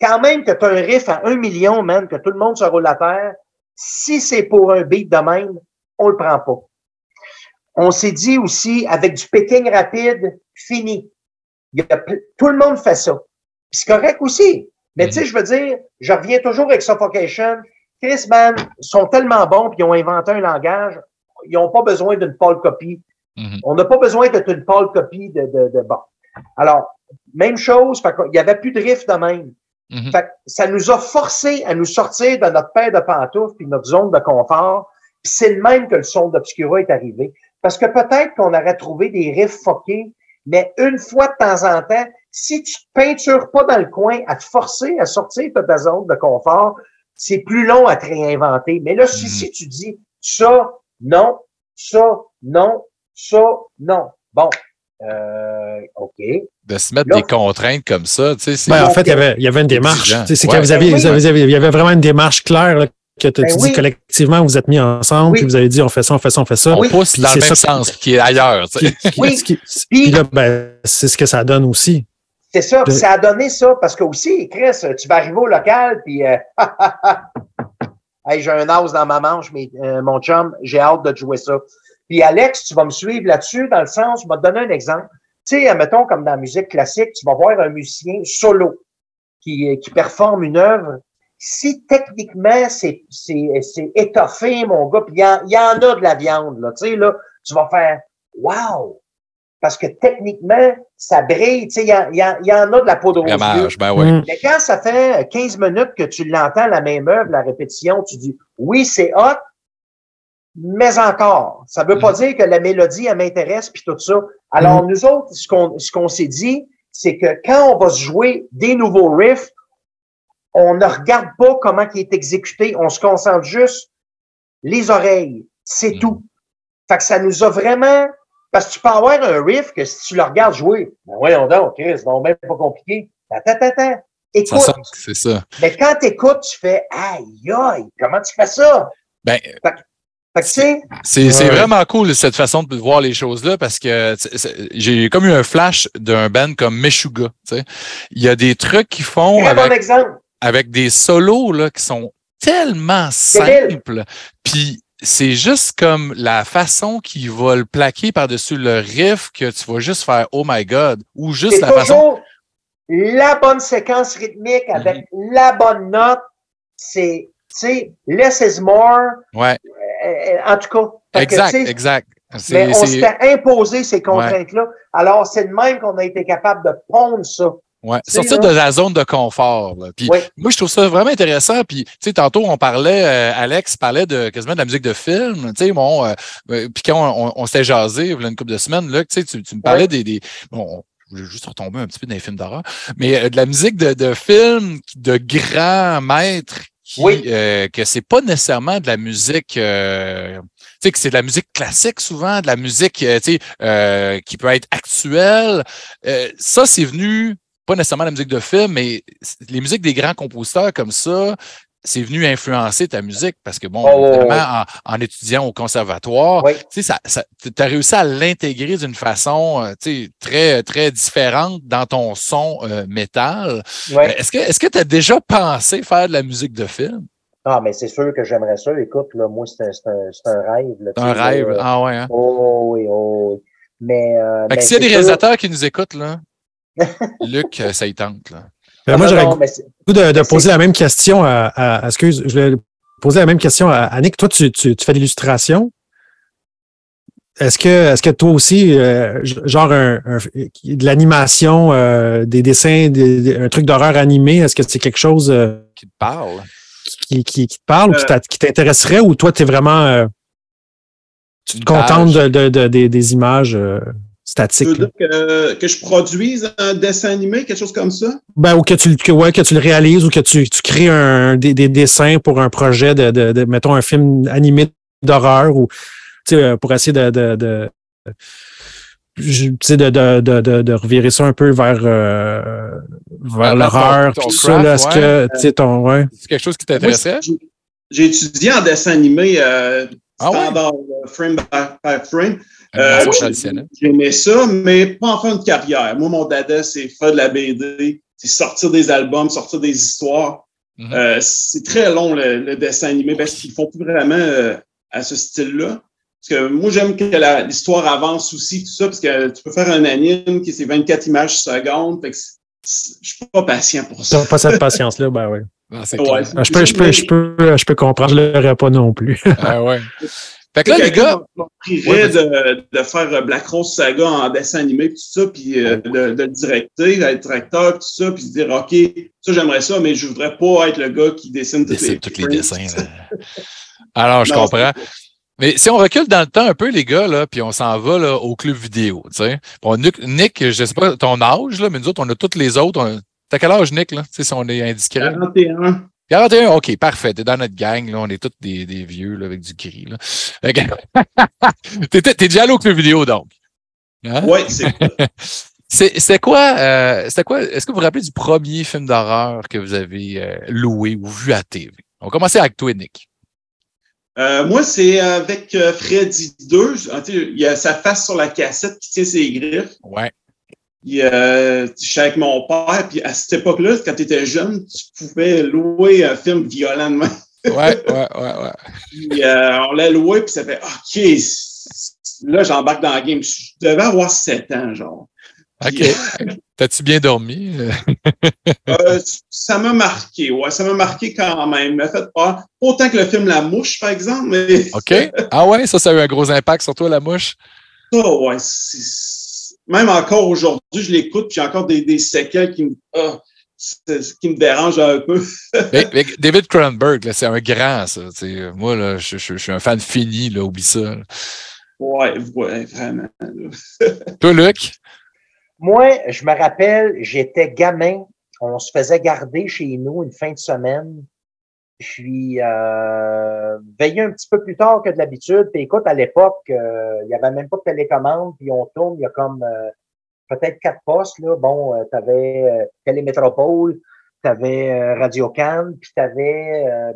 Quand même que tu as un riff à un million, man, que tout le monde se roule à terre, si c'est pour un beat de même, on le prend pas. On s'est dit aussi, avec du picking rapide, fini. Il y a pl- tout le monde fait ça. C'est correct aussi. Mais Mhm. tu sais, je veux dire, je reviens toujours avec Suffocation. Chris, man, sont tellement bons puis ils ont inventé un langage. Ils n'ont pas besoin d'une pâle copie. Mhm. On n'a pas besoin d'être une pâle copie de, de, de bon. Alors, même chose, fait qu'il y avait plus de riff de même. Mhm. Fait que ça nous a forcé à nous sortir de notre paire de pantoufles puis notre zone de confort. C'est le même que le son d'Obscura est arrivé. Parce que peut-être qu'on aurait trouvé des riffs fuckés, mais une fois de temps en temps, si tu te peintures pas dans le coin à te forcer à sortir de ta zone de confort, c'est plus long à te réinventer. Mais là, si, Mhm. si tu dis ça, non, ça, non, ça, non. Bon, euh, OK. De se mettre Là- des contraintes comme ça, tu sais, c'est. Ben, en fait, il y avait, il y avait une démarche. exigeant. Tu sais, C'est Ouais. que vous aviez, Ben oui. vous avez- il y avait vraiment une démarche claire là, que tu Ben dis oui. collectivement, vous êtes mis ensemble, Oui. puis vous avez dit on fait ça, on fait ça, on fait ça. on pousse dans le c'est même ça- sens, qui est ailleurs. tu sais. Qui- qui- Oui. qui- Puis- Puis là, ben, c'est ce que ça donne aussi. C'est ça, De- ça a donné ça, parce que aussi, Chris, tu vas arriver au local, puis euh, [laughs] hey, j'ai un os dans ma manche, mais euh, mon chum, j'ai hâte de te jouer ça. Puis Alex, tu vas me suivre là-dessus, dans le sens, je vais te donner un exemple. Tu sais, mettons, comme dans la musique classique, tu vas voir un musicien solo qui, qui performe une œuvre. Si techniquement, c'est c'est- c'est étoffé, mon gars, puis il y, y en a de la viande, là, tu sais, là, tu vas faire « Wow! » Parce que techniquement, ça brille, tu sais, il y, y y en a de la poudre aux yeux. Ramage, ben oui. Mm. Mais quand ça fait 15 minutes que tu l'entends, la même œuvre, la répétition, tu dis oui, c'est hot, mais encore. Ça veut pas Mm. dire que la mélodie, elle m'intéresse, puis tout ça. Alors, nous autres, ce qu'on ce qu'on s'est dit, c'est que quand on va se jouer des nouveaux riffs, on ne regarde pas comment il est exécuté, on se concentre juste les oreilles. C'est Mm. tout. Fait que ça nous a vraiment. Parce que tu peux avoir un riff que si tu le regardes jouer, ben voyons donc, Chris, bon, même pas compliqué. Attends, attends, attends. Ça Écoute. que c'est ça. Mais quand tu écoutes, tu fais Aïe, aïe, comment tu fais ça? Ben, Fait que, fait que, tu sais, C'est c'est Ouais. vraiment cool cette façon de voir les choses-là parce que j'ai comme eu un flash d'un band comme Meshuga. tu sais. Il y a des trucs qu'ils font très bon avec, exemple. avec des solos là, qui sont tellement simples. Puis c'est juste comme la façon qu'ils va le plaquer par-dessus le riff que tu vas juste faire Oh my God ou juste la façon. toujours la bonne séquence rythmique avec la bonne note. C'est, tu sais, less is more. Ouais, en tout cas. Fait que, exact, exact. Mais on s'était imposé ces contraintes-là. Alors, c'est de même qu'on a été capable de pondre ça. Ouais, sortir là. de la zone de confort. là. Puis Oui. moi, je trouve ça vraiment intéressant. Puis, tu sais, tantôt, on parlait, euh, Alex parlait de quasiment de la musique de film. Tu sais, bon, euh, euh, puis quand on, on, on s'était jasé, il y a une couple de semaines, là, tu sais, tu, tu me parlais des, des bon, je vais juste retomber un petit peu dans les films d'horreur, mais euh, de la musique de, de film de grands maîtres qui, Oui. euh, que c'est pas nécessairement de la musique, euh, tu sais, que c'est de la musique classique souvent, de la musique, euh, tu sais, euh, qui peut être actuelle. Euh, ça, c'est venu pas nécessairement la musique de film, mais les musiques des grands compositeurs comme ça, c'est venu influencer ta musique parce que, bon, Oh, en, en étudiant au conservatoire, Oui. tu sais, ça, ça, tu as réussi à l'intégrer d'une façon euh, tu sais, très, très différente dans ton son euh, métal. Euh, Est-ce que est-ce que tu as déjà pensé faire de la musique de film? Ah, mais c'est sûr que j'aimerais ça. Écoute, là, moi, c'est un, rêve. là, Un rêve? là. Ah ouais, hein? Oh oui, oh oui. Mais, euh, mais s'il y a des sûr- réalisateurs qui nous écoutent, là, [laughs] Luc, euh, ça y tente. Là. Ben, Ah, moi, j'aurais goût de, de poser la même question à, à- à- excuse, je vais poser la même question à Annick. Toi, tu, tu, tu fais de l'illustration. Est-ce que, est-ce que toi aussi, euh, genre un, un- de l'animation, euh, des dessins, des- des- un truc d'horreur animé, est-ce que c'est quelque chose euh, Qui te parle? qui, qui, qui te parle ou qui Euh. t'intéresserait ou toi, tu es vraiment euh, tu te contentes de, de- de- des, des images Tu veux dire que, que je produise un dessin animé, quelque chose comme ça? Ben, ou que tu, le- que, ouais, que tu le réalises ou que tu, tu crées un, des, des dessins pour un projet de, de, de, mettons, un film animé d'horreur ou, tu sais, euh, pour essayer de, de, de je- tu sais, de, de, de, de, de revirer ça un peu vers, euh, vers l'horreur, ton- ton tout ça, là. Est-ce que, tu sais, ton, ouais. C'est quelque chose qui Moi, t'intéresserait? j'ai- étudié en dessin animé euh, Ah standard euh, frame by frame. Euh, traditionnel. J'aimais ça, mais pas en fin de carrière. Moi, mon dada, c'est faire de la BD, c'est sortir des albums, sortir des histoires. Mhm. Euh, c'est très long, le, le dessin animé, parce qu'ils font plus vraiment euh, à ce style-là. Parce que moi, j'aime que l'histoire avance aussi, tout ça, parce que tu peux faire un anime qui c'est 24 images secondes. Fait que je suis pas patient pour ça. Pas cette patience-là, ben oui. Ah, Ouais, Ah, Je peux, je peux, je peux, je peux comprendre, je l'aurais pas non plus. Ah ouais. [laughs] Fait que là, les gars, m'a prierait de, de faire Black Rose Saga en dessin animé, puis tout ça, puis euh, de, de le directer, d'être directeur, puis tout ça, puis se dire, OK, ça, j'aimerais ça, mais je voudrais pas être le gars qui dessine dessine les, tous les dessins. là. [laughs] Alors, je Non, comprends. Mais si on recule dans le temps un peu, les gars, là, puis on s'en va là, au club vidéo. Bon, Nick, Nick, je ne sais pas ton âge, là, mais nous autres, on a tous les autres. On... T'as quel âge, Nick, là? Tu sais, si on est indiscret? 41. 41, OK, parfait. T'es dans notre gang, là. On est tous des, des vieux, là, avec du gris, là. [laughs] t'es, t'es déjà allé au club vidéo, donc. Hein? Oui, c'est C'était [laughs] quoi, euh, c'était quoi, est-ce que vous vous rappelez du premier film d'horreur que vous avez euh, loué ou vu à TV? On va commencer avec toi, Nick. Euh, moi, c'est avec Freddy 2. Ah, il y a sa face sur la cassette qui tient ses griffes. Ouais. Puis, euh, je suis avec mon père, puis à cette époque-là, quand tu étais jeune, tu pouvais louer un film violemment. ouais, ouais, ouais, ouais. Puis, euh, on l'a loué, puis ça fait OK, là, j'embarque dans le game. Je devais avoir 7 ans, genre. OK. [laughs] T'as-tu bien dormi? euh, ça m'a marqué, ouais, ça m'a marqué quand même. M'a fait pas autant que le film La Mouche, par exemple. Mais... OK. Ah ouais, ça, ça a eu un gros impact sur toi, La Mouche? Ça, ouais. Même encore aujourd'hui, je l'écoute, puis j'ai encore des, des, séquelles qui me, oh, qui me dérangent un peu. [laughs] mais, mais David Cronenberg, c'est un grand, ça. T'sais. Moi, là, je, je, je, suis un fan fini, là, oublie ça. Là. Ouais, ouais, vraiment. [laughs] Toi, Luc? Moi, je me rappelle, j'étais gamin. On se faisait garder chez nous une fin de semaine. Puis, euh, veillé un petit peu plus tard que de l'habitude. Puis, écoute, à l'époque, euh, il n'y avait même pas de télécommande. Puis, on tourne, il y a comme euh, peut-être quatre postes. Là. Bon, euh, tu avais Télémétropole, tu avais Radio Cannes, puis tu avais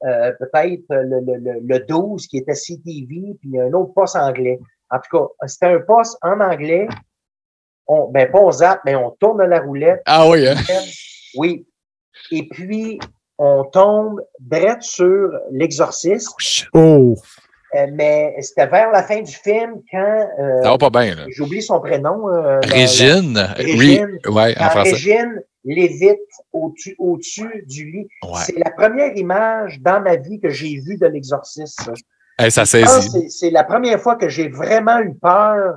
peut-être le, le, le 12 qui était CTV, puis un autre poste anglais. En tout cas, c'était un poste en anglais on, ben pas on zappe, mais on tourne la roulette. Ah oui, hein? Oui. Et puis, on tombe direct sur l'exorcisme. Oh! Euh, mais c'était vers la fin du film quand. Euh, Ça va pas bien, là. J'oublie son prénom. Euh, Régine. La, la, Régine. Ouais, en français. Régine lévite au-dessus au du lit. Ouais. C'est la première image dans ma vie que j'ai vue de l'exorcisme. Hey, ça saisit. C'est la première fois que j'ai vraiment eu peur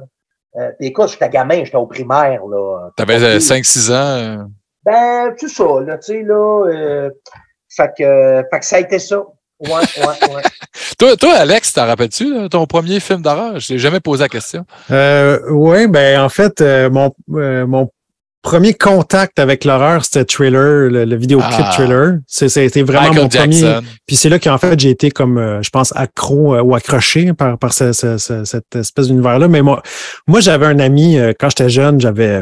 euh, écoute, j'étais gamin, j'étais au primaire. là. T'avais 5-6 ans? Euh... Ben, tout ça, là, tu sais, là. Euh, fait, que, fait que ça a été ça. Ouais, ouais, ouais. [laughs] toi, toi, Alex, t'en rappelles-tu ton premier film d'horreur? Je t'ai jamais posé la question. Euh, oui, ben en fait, euh, mon, mon premier contact avec l'horreur, c'était Thriller, le, le vidéoclip ah. Thriller. C'était vraiment Michael mon Jackson. premier. Puis c'est là qu'en fait, j'ai été comme, euh, je pense, accro euh, ou accroché par, par ce, ce, ce, cette espèce d'univers-là. Mais moi, moi j'avais un ami, euh, quand j'étais jeune, j'avais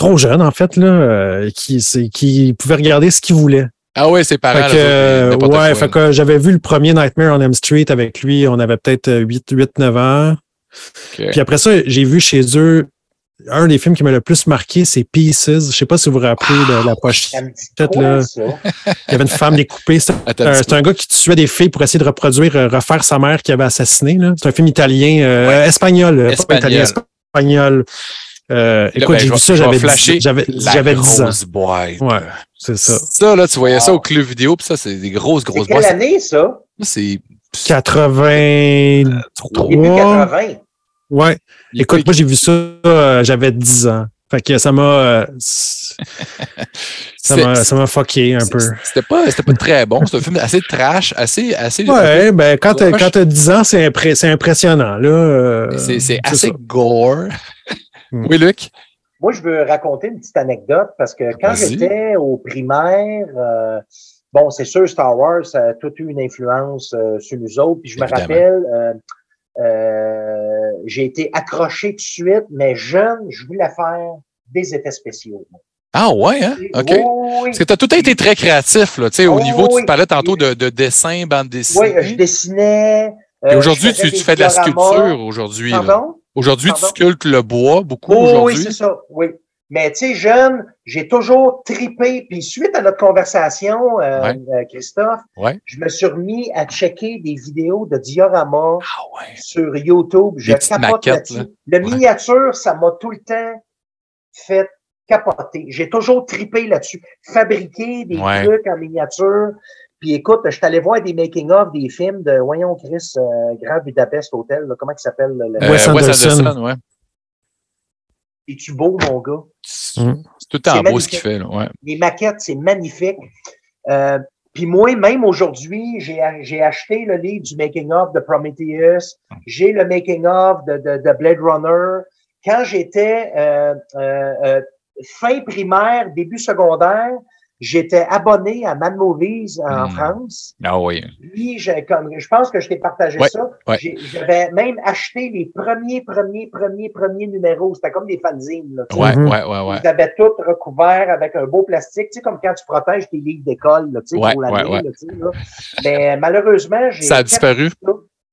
trop jeune, en fait, là, qui, qui pouvait regarder ce qu'il voulait. Ah ouais, c'est pareil. Fait que, ouais, fait que j'avais vu le premier Nightmare on M Street avec lui. On avait peut-être 8, 8, 9 ans. Okay. Puis après ça, j'ai vu chez eux un des films qui m'a le plus marqué, c'est Pieces. Je ne sais pas si vous vous rappelez de la pochette. Là. [laughs] Il y avait une femme découpée. C'est un, un, gars qui tuait des filles pour essayer de reproduire, euh, refaire sa mère qui avait assassiné. C'est un film italien, euh, ouais. espagnol, espagnol, pas italien, espagnol. Euh, écoute, j'ai vu ça, j'avais 10, j'avais 10 ans. Boîte. Ouais, c'est ça. Ça, là, tu voyais wow. ça au club vidéo, puis ça, c'est des grosses, grosses boîtes. Quelle année, ça? C'est 83. Début 80. Ouais. Écoute, moi, j'ai vu ça, euh, j'avais 10 ans. Fait que ça m'a. Euh, [laughs] ça m'a ça m'a fucké un peu. C'était pas, pas très bon. C'est un film assez trash, assez. assez ouais, ben quand t'as, quand t'as 10 ans, c'est, impré impressionnant. Là, euh, c'est, c'est assez ça. gore. Hmm. oui, Luc? Moi, je veux raconter une petite anecdote parce que quand j'étais au primaire, euh, bon, c'est sûr, Star Wars, ça a toute eu une influence euh, sur nous autres. Puis je Évidemment. me rappelle. Euh, j'ai été accroché tout de suite, mais jeune, je voulais faire des effets spéciaux. Ah ouais, hein? OK. Oui, oui. Parce que tu as tout été très créatif, là. Tu sais, au Oh, niveau, oui. tu parlais tantôt de, de dessin, bande dessinée. Oui, je dessinais. Et aujourd'hui, tu, tu fais de la sculpture aujourd'hui. là. Pardon? Aujourd'hui, tu sculptes le bois beaucoup Oh, oui, aujourd'hui. c'est ça, oui. Mais tu sais, jeune, j'ai toujours tripé. Puis suite à notre conversation, euh, Ouais. euh, Christophe, Ouais. je me suis remis à checker des vidéos de diorama Ah ouais. sur YouTube. Je Des petites capote maquettes, là. Le miniature, ça m'a tout le temps fait capoter. J'ai toujours tripé là-dessus. Fabriquer des trucs en miniature. Puis écoute, je suis allé voir des making-of des films de, voyons, Chris, euh, Grand Budapest Hotel, là, comment il s'appelle? Le, le- Euh, Wes Anderson. ouais. Es-tu beau, mon gars? C'est Mm. tout le temps C'est beau ce qu'il fait, là. Ouais. Les maquettes, c'est magnifique. Euh, Puis moi, même aujourd'hui, j'ai acheté le livre du Making of de Prometheus, j'ai le Making of de, de, de, Blade Runner. Quand j'étais euh, euh, euh fin primaire, début secondaire, J'étais abonné à Mad Movies en hmm. France. Ah oui. Puis, comme, je pense que je t'ai partagé ça. J'avais même acheté les premiers, premiers, premiers, premiers numéros. C'était comme des fanzines. Là, ouais, ouais, ouais, ouais. Ils avaient tout recouvert avec un beau plastique. Tu sais, comme quand tu protèges tes livres d'école, tu sais, pour l'année. Mais malheureusement, j'ai. Ça a disparu.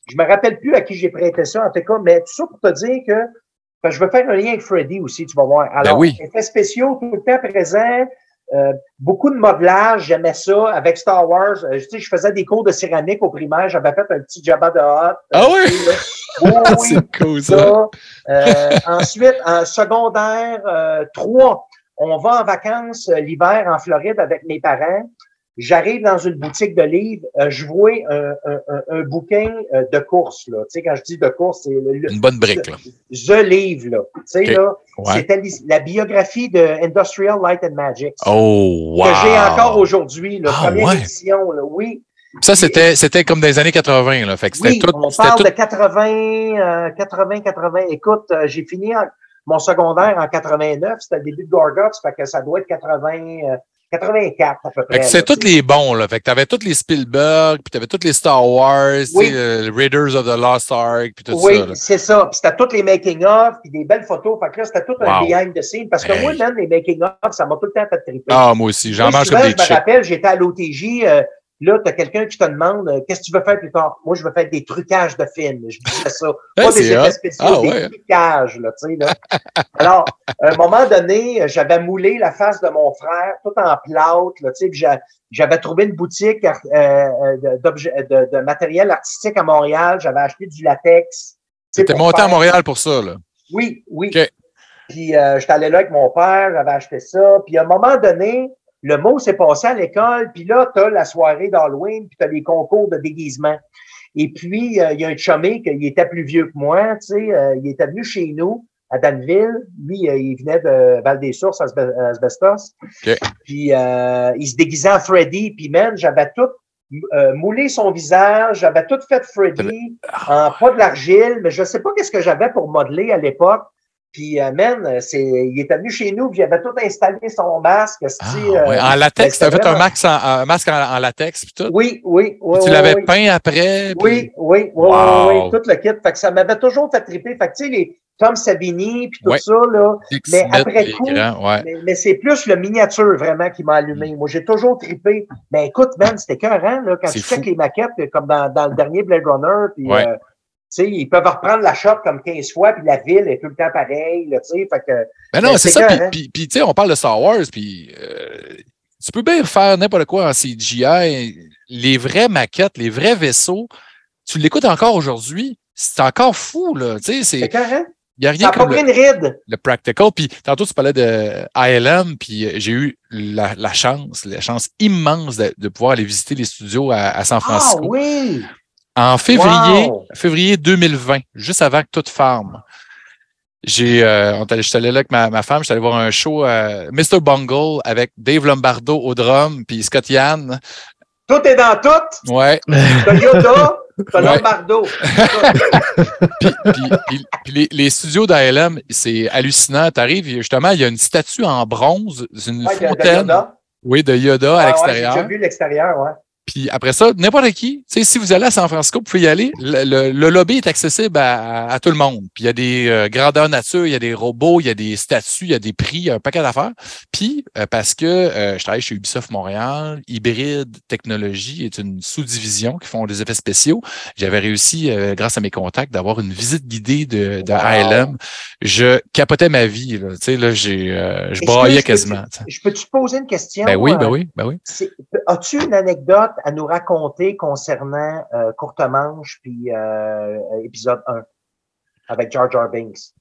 Je me rappelle plus à qui j'ai prêté ça, en tout cas, mais tout ça pour te dire que je veux faire un lien avec Freddy aussi, tu vas voir. Ben Alors, oui. effets spéciaux tout le temps présents, euh, beaucoup de modelage, j'aimais ça. Avec Star Wars, euh, je, sais, je faisais des cours de céramique au primaire, j'avais fait un petit Jabba de hot. Ah [laughs] oui? c'est cool ça. Euh, ensuite, en secondaire 3, on va en vacances l'hiver en Floride avec mes parents. J'arrive dans une boutique de livres, euh, je vois un, un, un, bouquin euh, de course. Là. Tu sais, quand je dis de course, c'est une bonne brique. Là. The livre. Là. Tu sais, là, c'était la biographie de Industrial Light and Magic. Oh, wow. Que j'ai encore aujourd'hui, la ah, première édition. Là. Oui. Ça, c'était, c'était comme des années 80. Là. Fait que oui, tout, on parle de 80, 80, 80. Écoute, euh, j'ai fini mon secondaire en 89. C'était le début de Gorgots. Fait que ça doit être 80... 84 à peu près. C'est tous les bons, là. Fait que t'avais tous les Spielberg, puis t'avais tous les Star Wars, oui. euh, Raiders of the Lost Ark, puis tout oui, ça. Oui, c'est ça. Puis c'était tous les making-of, puis des belles photos. Fait que là, c'était tout un behind the scenes. Parce que hey. moi, même, les making-of, ça m'a tout le temps fait triper. Ah, moi aussi. J'en mange comme des Je me rappelle, j'étais à l'OTJ, euh, Là, tu as quelqu'un qui te demande euh, qu'est-ce que tu veux faire plus tard? Moi, je veux faire des trucages de films. Je disais ça. [laughs] Pas des effets spéciaux, ah, des ouais. trucages, là, tu sais, là. [laughs] Alors, à un moment donné, j'avais moulé la face de mon frère tout en plâtre, là, tu sais, j'avais trouvé une boutique euh, de, de, matériel artistique à Montréal. J'avais acheté du latex. Tu étais monté à Montréal pour ça, là? Oui, oui. Okay. Puis, euh, j'étais allé là avec mon père, j'avais acheté ça. Puis, à un moment donné, le mot s'est passé à l'école, puis là, tu as la soirée d'Halloween, puis tu as les concours de déguisement. Et puis, euh, il y a un chumé qui était plus vieux que moi, tu sais, euh, il était venu chez nous à Danville. Lui, euh, il venait de Val-des-Sources, Asbestos. Okay. Puis, il se déguisait en Freddy, puis man, j'avais tout moulé son visage, j'avais tout fait Freddy en pas de l'argile, mais je sais pas qu'est-ce que j'avais pour modeler à l'époque. Puis, euh, man, c'est, il était venu chez nous, puis il avait tout installé son masque. Ah, ouais. En latex, tu as fait un, masque en, un masque en, en, latex, puis tout? Oui, oui. oui tu l'avais peint après? Puis... Oui, oui, oui, wow. oui, tout le kit. Fait que ça m'avait toujours fait triper. Fait que, tu sais, les Tom Savini, puis tout ouais. ça, là. mais après coup, ouais. mais, mais c'est plus le miniature, vraiment, qui m'a allumé. Moi, j'ai toujours trippé. Mais écoute, man, c'était écœurant, là, quand tu fais les maquettes, comme dans, dans le dernier Blade Runner, puis... Ouais. Euh, sais, ils peuvent reprendre la shot comme 15 fois, puis la ville est tout le temps pareille, tu sais, fait que... Mais non, c'est ça, puis, puis, tu sais, on parle de Star Wars, puis euh, tu peux bien faire n'importe quoi en CGI. Les vraies maquettes, les vrais vaisseaux, tu l'écoutes encore aujourd'hui, c'est encore fou, là, tu sais, c'est... Carré. Il y a rien ça comme le, une ride. le practical. Puis tantôt, tu parlais de ILM, puis j'ai eu la, la, chance, la chance immense de, de, pouvoir aller visiter les studios à, à San Francisco. Ah oui! En février, wow. février 2020, juste avant que tout ferme, j'ai, euh, je suis allé là avec ma, ma femme, je suis allé voir un show euh, Mr. Bungle avec Dave Lombardo au drum, puis Scott Yann. Tout est dans tout? Ouais. T'as [laughs] Yoda, t'as ouais. Lombardo. [laughs] puis, puis, puis, puis les, les, studios d'ALM, c'est hallucinant. T'arrives, justement, il y a une statue en bronze, une ouais, fontaine. De Yoda. Oui, de Yoda ah, à l'extérieur. Ouais, j'ai vu l'extérieur, ouais. Puis après ça, n'importe qui, si vous allez à San Francisco, vous pouvez y aller. Le, le, le lobby est accessible à, à, tout le monde. Puis il y a des euh, grandeurs nature, il y a des robots, il y a des statues, il y a des prix, il y a un paquet d'affaires. Puis euh, parce que euh, je travaille chez Ubisoft Montréal, Hybride Technologie est une sous-division qui font des effets spéciaux. J'avais réussi, euh, grâce à mes contacts, d'avoir une visite guidée de, de wow. ALM. Je capotais ma vie. Là, tu sais, là, j'ai, euh, je braillais quasiment. Je, peux-tu poser une question? Ben oui, ben oui, ben oui. As-tu une anecdote à nous raconter concernant euh, Courte Manche puis euh, épisode 1 avec Jar Jar Binks?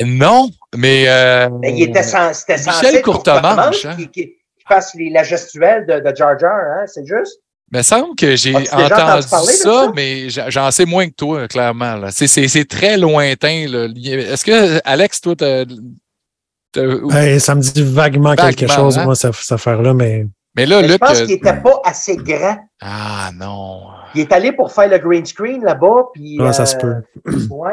Non, mais. Euh, mais il était sans, c'était censé Courte Manche hein? qui, qui, qui, fasse les, la gestuelle de, de Jar Jar, hein? c'est juste? Il me semble que j'ai entendu, entendu ça, ça, mais j'en sais moins que toi, clairement. C'est très lointain. Est-ce que, Alex, toi, t'as. Ben, ça me dit vaguement, vaguement quelque chose, hein? moi, cette, cette affaire-là, mais Mais là, Mais je pense euh, qu'il n'était pas assez grand. Ah non. Il est allé pour faire le green screen là-bas. Puis, Ah, ça se euh, peut. [clears throat] Ouais,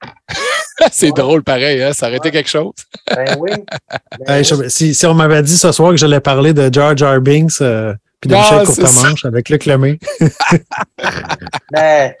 [laughs] c'est Ouais. drôle pareil, hein? Ça aurait été quelque chose. ben oui. [laughs] Ben Hey, oui. je- si, si on m'avait dit ce soir que j'allais parler de Jar Jar Binks euh, puis de Ah, Michel Courtemanche avec Luc Lemay. [laughs] Mais,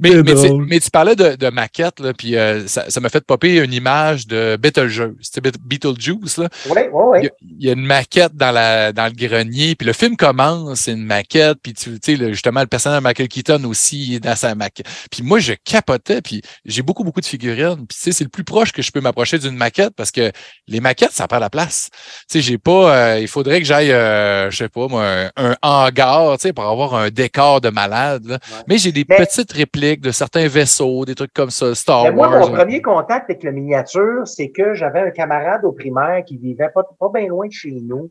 Mais, mais, tu, drôle. mais tu parlais de, de maquette, là, puis euh, ça ça m'a fait popper une image de Beetlejuice. Beetlejuice, là. oui, oui, Il y, oui. a, il y a une maquette dans, la, dans le grenier, puis le film commence, c'est une maquette, puis tu tu sais, justement, le personnage de Michael Keaton aussi est dans sa maquette. Puis moi, je capotais, puis j'ai beaucoup, beaucoup de figurines, puis tu sais, c'est le plus proche que je peux m'approcher d'une maquette, parce que les maquettes, ça prend la place. Tu sais, j'ai pas, euh, il faudrait que j'aille, euh, je sais pas, moi, un, un hangar, tu sais, pour avoir un décor de malade, là. Ouais. Mais j'ai des Mais- petites répliques de certains vaisseaux, des trucs comme ça, Star Mais moi, Wars. mon premier contact avec la miniature, c'est que j'avais un camarade au primaire qui vivait pas, pas bien loin de chez nous.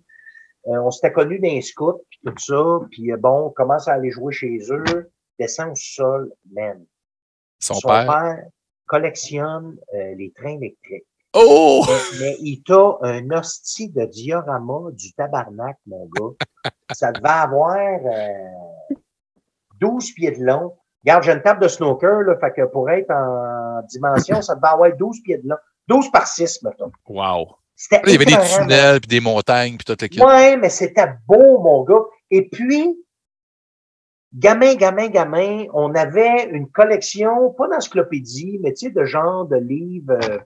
Euh, on s'était connus dans les scouts, puis tout ça. Puis euh, bon, on commence à aller jouer chez eux, descend au sol, man. Son, père. collectionne euh, les trains électriques. Oh! Mais, mais il t'a un hostie de diorama du tabarnak, mon gars. Ça devait avoir euh, 12 pieds de long. Regarde, j'ai une table de snooker, là, fait que pour être en dimension, ça devait avoir 12 pieds de long. 12 par 6, mettons. Wow! C'était Il y avait des tunnels, puis des montagnes, puis tout le kit. Ouais, mais c'était beau, mon gars. Et puis, gamin, gamin, gamin, on avait une collection, pas d'encyclopédie, mais tu sais, de genre de livres euh,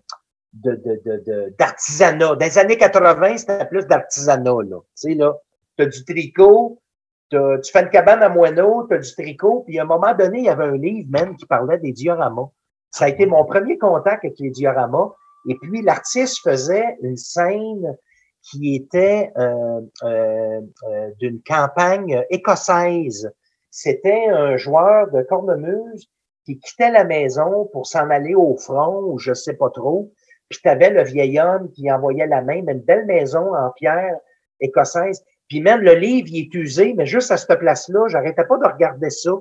de, de, de, de- d'artisanat. Dans les années 80, c'était plus d'artisanat, là. Tu sais, là, t'as du tricot, t'as- tu fais une cabane à moineau, t'as du tricot, puis à un moment donné, il y avait un livre, même, qui parlait des dioramas. Ça a été mon premier contact avec les dioramas. Et puis, l'artiste faisait une scène qui était euh, euh, euh, d'une campagne écossaise. C'était un joueur de cornemuse qui quittait la maison pour s'en aller au front ou je sais pas trop. Puis tu avais le vieil homme qui envoyait la main, mais une belle maison en pierre écossaise. Puis même le livre, il est usé, mais juste à cette place-là, j'arrêtais pas de regarder ça.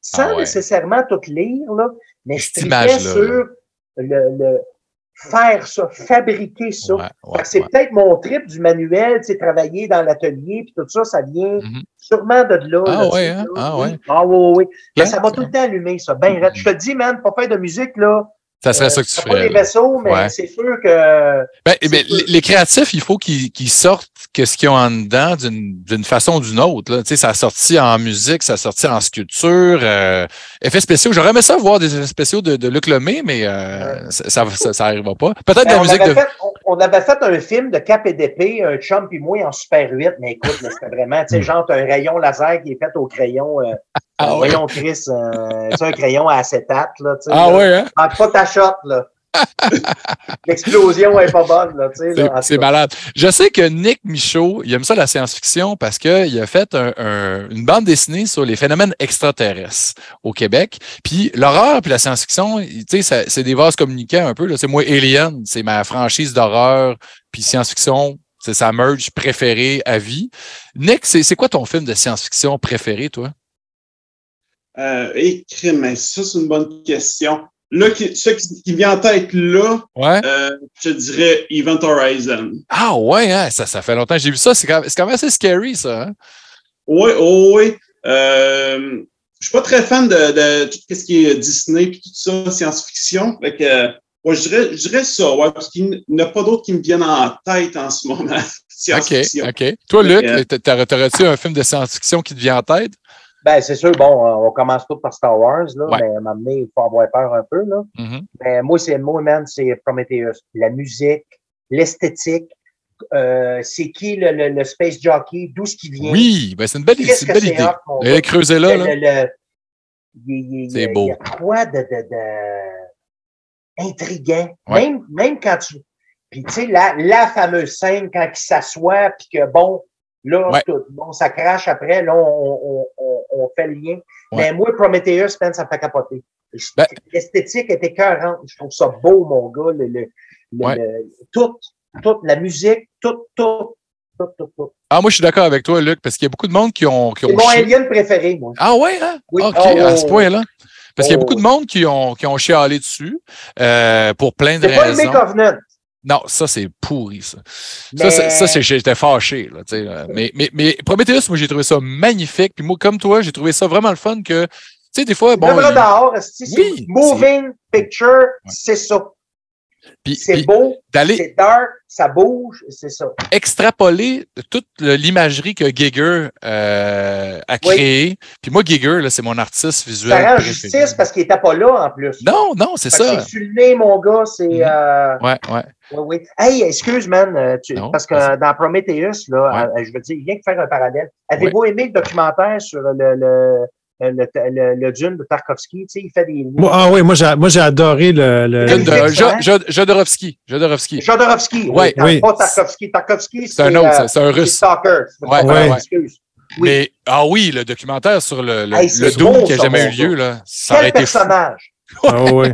Sans Ah ouais. nécessairement tout lire, là, mais je tripais sur le, le faire ça, fabriquer ça. Ouais, ouais, c'est peut-être mon trip du manuel, tu sais, travailler dans l'atelier, puis tout ça, ça vient Mhm. sûrement de là. Ah sais, hein? là. Ah Oui. ouais. Ah oui, oui, oui. Mais Bien, ça va tout le temps allumer, ça. Ben. Je te dis, man, pas faire de musique, là. Ça serait euh, ça que tu c'est pas ferais. des là. vaisseaux, mais Ouais. c'est sûr que. Ben, c'est ben, sûr. les, créatifs, il faut qu'ils sortent que ce qu'ils ont en dedans d'une façon ou d'une autre. Là. Tu sais, ça a sorti en musique, ça a sorti en sculpture, euh, effets spéciaux. J'aurais aimé ça voir des effets spéciaux de, de Luc Lemay, mais euh, ça, ça, ça, ça arrivera pas. Peut-être Ben, la on, musique avait de. fait, on, on avait fait un film de cap et d'épée, un chum puis moi en Super 8, mais écoute, c'était vraiment, tu sais, genre, t'as un rayon laser qui est fait au crayon, euh, Ah un ouais. rayon Chris, euh, sais, un crayon à acétate, là, tu sais. Ah là. ouais, hein? Pas ta shot, là. [laughs] L'explosion est pas bonne, là, tu sais. C'est- malade. Je sais que Nick Michaud, il aime ça la science-fiction parce qu'il a fait un- un- une bande dessinée sur les phénomènes extraterrestres au Québec. Puis l'horreur puis la science-fiction, tu sais, c'est des vases communicants un peu. C'est moi, Alien, c'est ma franchise d'horreur, puis science-fiction, c'est sa merge préférée à vie. Nick, c'est quoi ton film de science-fiction préféré, toi? Euh, crime, mais ça, c'est une bonne question. Là, qui, ce qui, qui vient en tête là, Ouais. euh, je dirais Event Horizon. Ah ouais, hein? ça, ça fait longtemps que j'ai vu ça. C'est quand, même assez scary, ça. Hein? Oui, oh, oui. Euh, je suis pas très fan de, tout ce qui est Disney et tout ça, science-fiction. Fait que, euh, ouais, je dirais, je dirais ça, ouais, parce qu'il n'y a pas d'autres qui me viennent en tête en ce moment. [laughs] OK, science-fiction. OK. Toi, Luc, Euh, t'aurais- t'aurais-tu un film de science-fiction qui te vient en tête? Ben, c'est sûr, bon, on commence tout par Star Wars, là, Ouais. mais à un moment donné, il faut avoir peur un peu, là. Mhm. Mais moi, c'est moi, man, c'est Prometheus. La musique, l'esthétique, euh, c'est qui le, le, le space jockey, d'où ce qui vient? Oui, ben c'est une belle, que une belle idée. hot, gars? creuser là, C'est beau. Il y a quoi de, de, de intriguant? Ouais. Même, même quand tu. Puis tu sais, la, la fameuse scène quand il s'assoit, puis que bon, là, Ouais. tout, bon, ça crache après, là, on, on, on, on fait le lien. Ouais. Mais moi, Prometheus, man, ça me fait capoter. Ben- L'esthétique est écœurante. Je trouve ça beau, mon gars. Le, le, le- Ouais. le- tout, toute la musique, tout, tout, tout, tout, tout. Ah, moi, je suis d'accord avec toi, Luc, parce qu'il y a beaucoup de monde qui ont. Qui C'est ont mon chi- alien préféré, moi. Ah ouais, hein? Oui. OK, Oh, à ce oh, point-là. Parce qu'il y a oh. beaucoup de monde qui ont, qui ont chialé dessus euh, pour plein de C'est pas aimé raisons. Covenant. Non, ça, c'est pourri, ça. Ça, ça, j'étais fâché, là. Mais, mais, mais Prometheus, moi, j'ai trouvé ça magnifique. Puis moi, comme toi, j'ai trouvé ça vraiment le fun que, tu sais, des fois, bon. L'œuvre il- c'est Oui, moving picture, c'est ça. C'est beau, c'est dark, ça bouge, c'est ça. extrapoler toute l'imagerie que Giger euh, a Oui. créée. Puis moi, Giger, c'est mon artiste visuel. Ça rend préféré. justice parce qu'il n'était pas là en plus. Non, non, c'est ça. C'est le nez, mon gars, c'est. Mhm. euh, Ouais, ouais. Oui, oui. Hey, excuse, man, euh, tu- Non, parce que euh, dans Prometheus, là, je veux dire, rien que faire un parallèle. Avez-vous aimé le documentaire sur le, le, le, le, le- dune de Tarkovsky? Tu sais, il fait des ah oui, moi, j'ai, moi, j'ai adoré le. le- Jodorowsky. Jodorowsky. Jodorowsky. Ouais, Tar- oui. Pas Tarkovsky. Tarkovsky, C'est un autre, euh, c'est- c'est un c'est russe. Stalker. Ouais, ouais, ouais. ouais. Excuse. Oui. Mais, ah oui, le documentaire sur le, le, Hey, c'est le Doom beau, qui n'a jamais eu lieu, là. Ça aurait Quel personnage? Ah oui.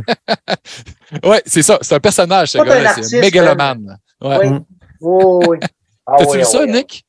[laughs] Ouais, c'est ça. C'est un personnage, ce gars-là. artiste, C'est mégalomane. Ouais. Oui. Oui, oui. Ah, T'as-tu oui, vu ah, ça, oui. Nick?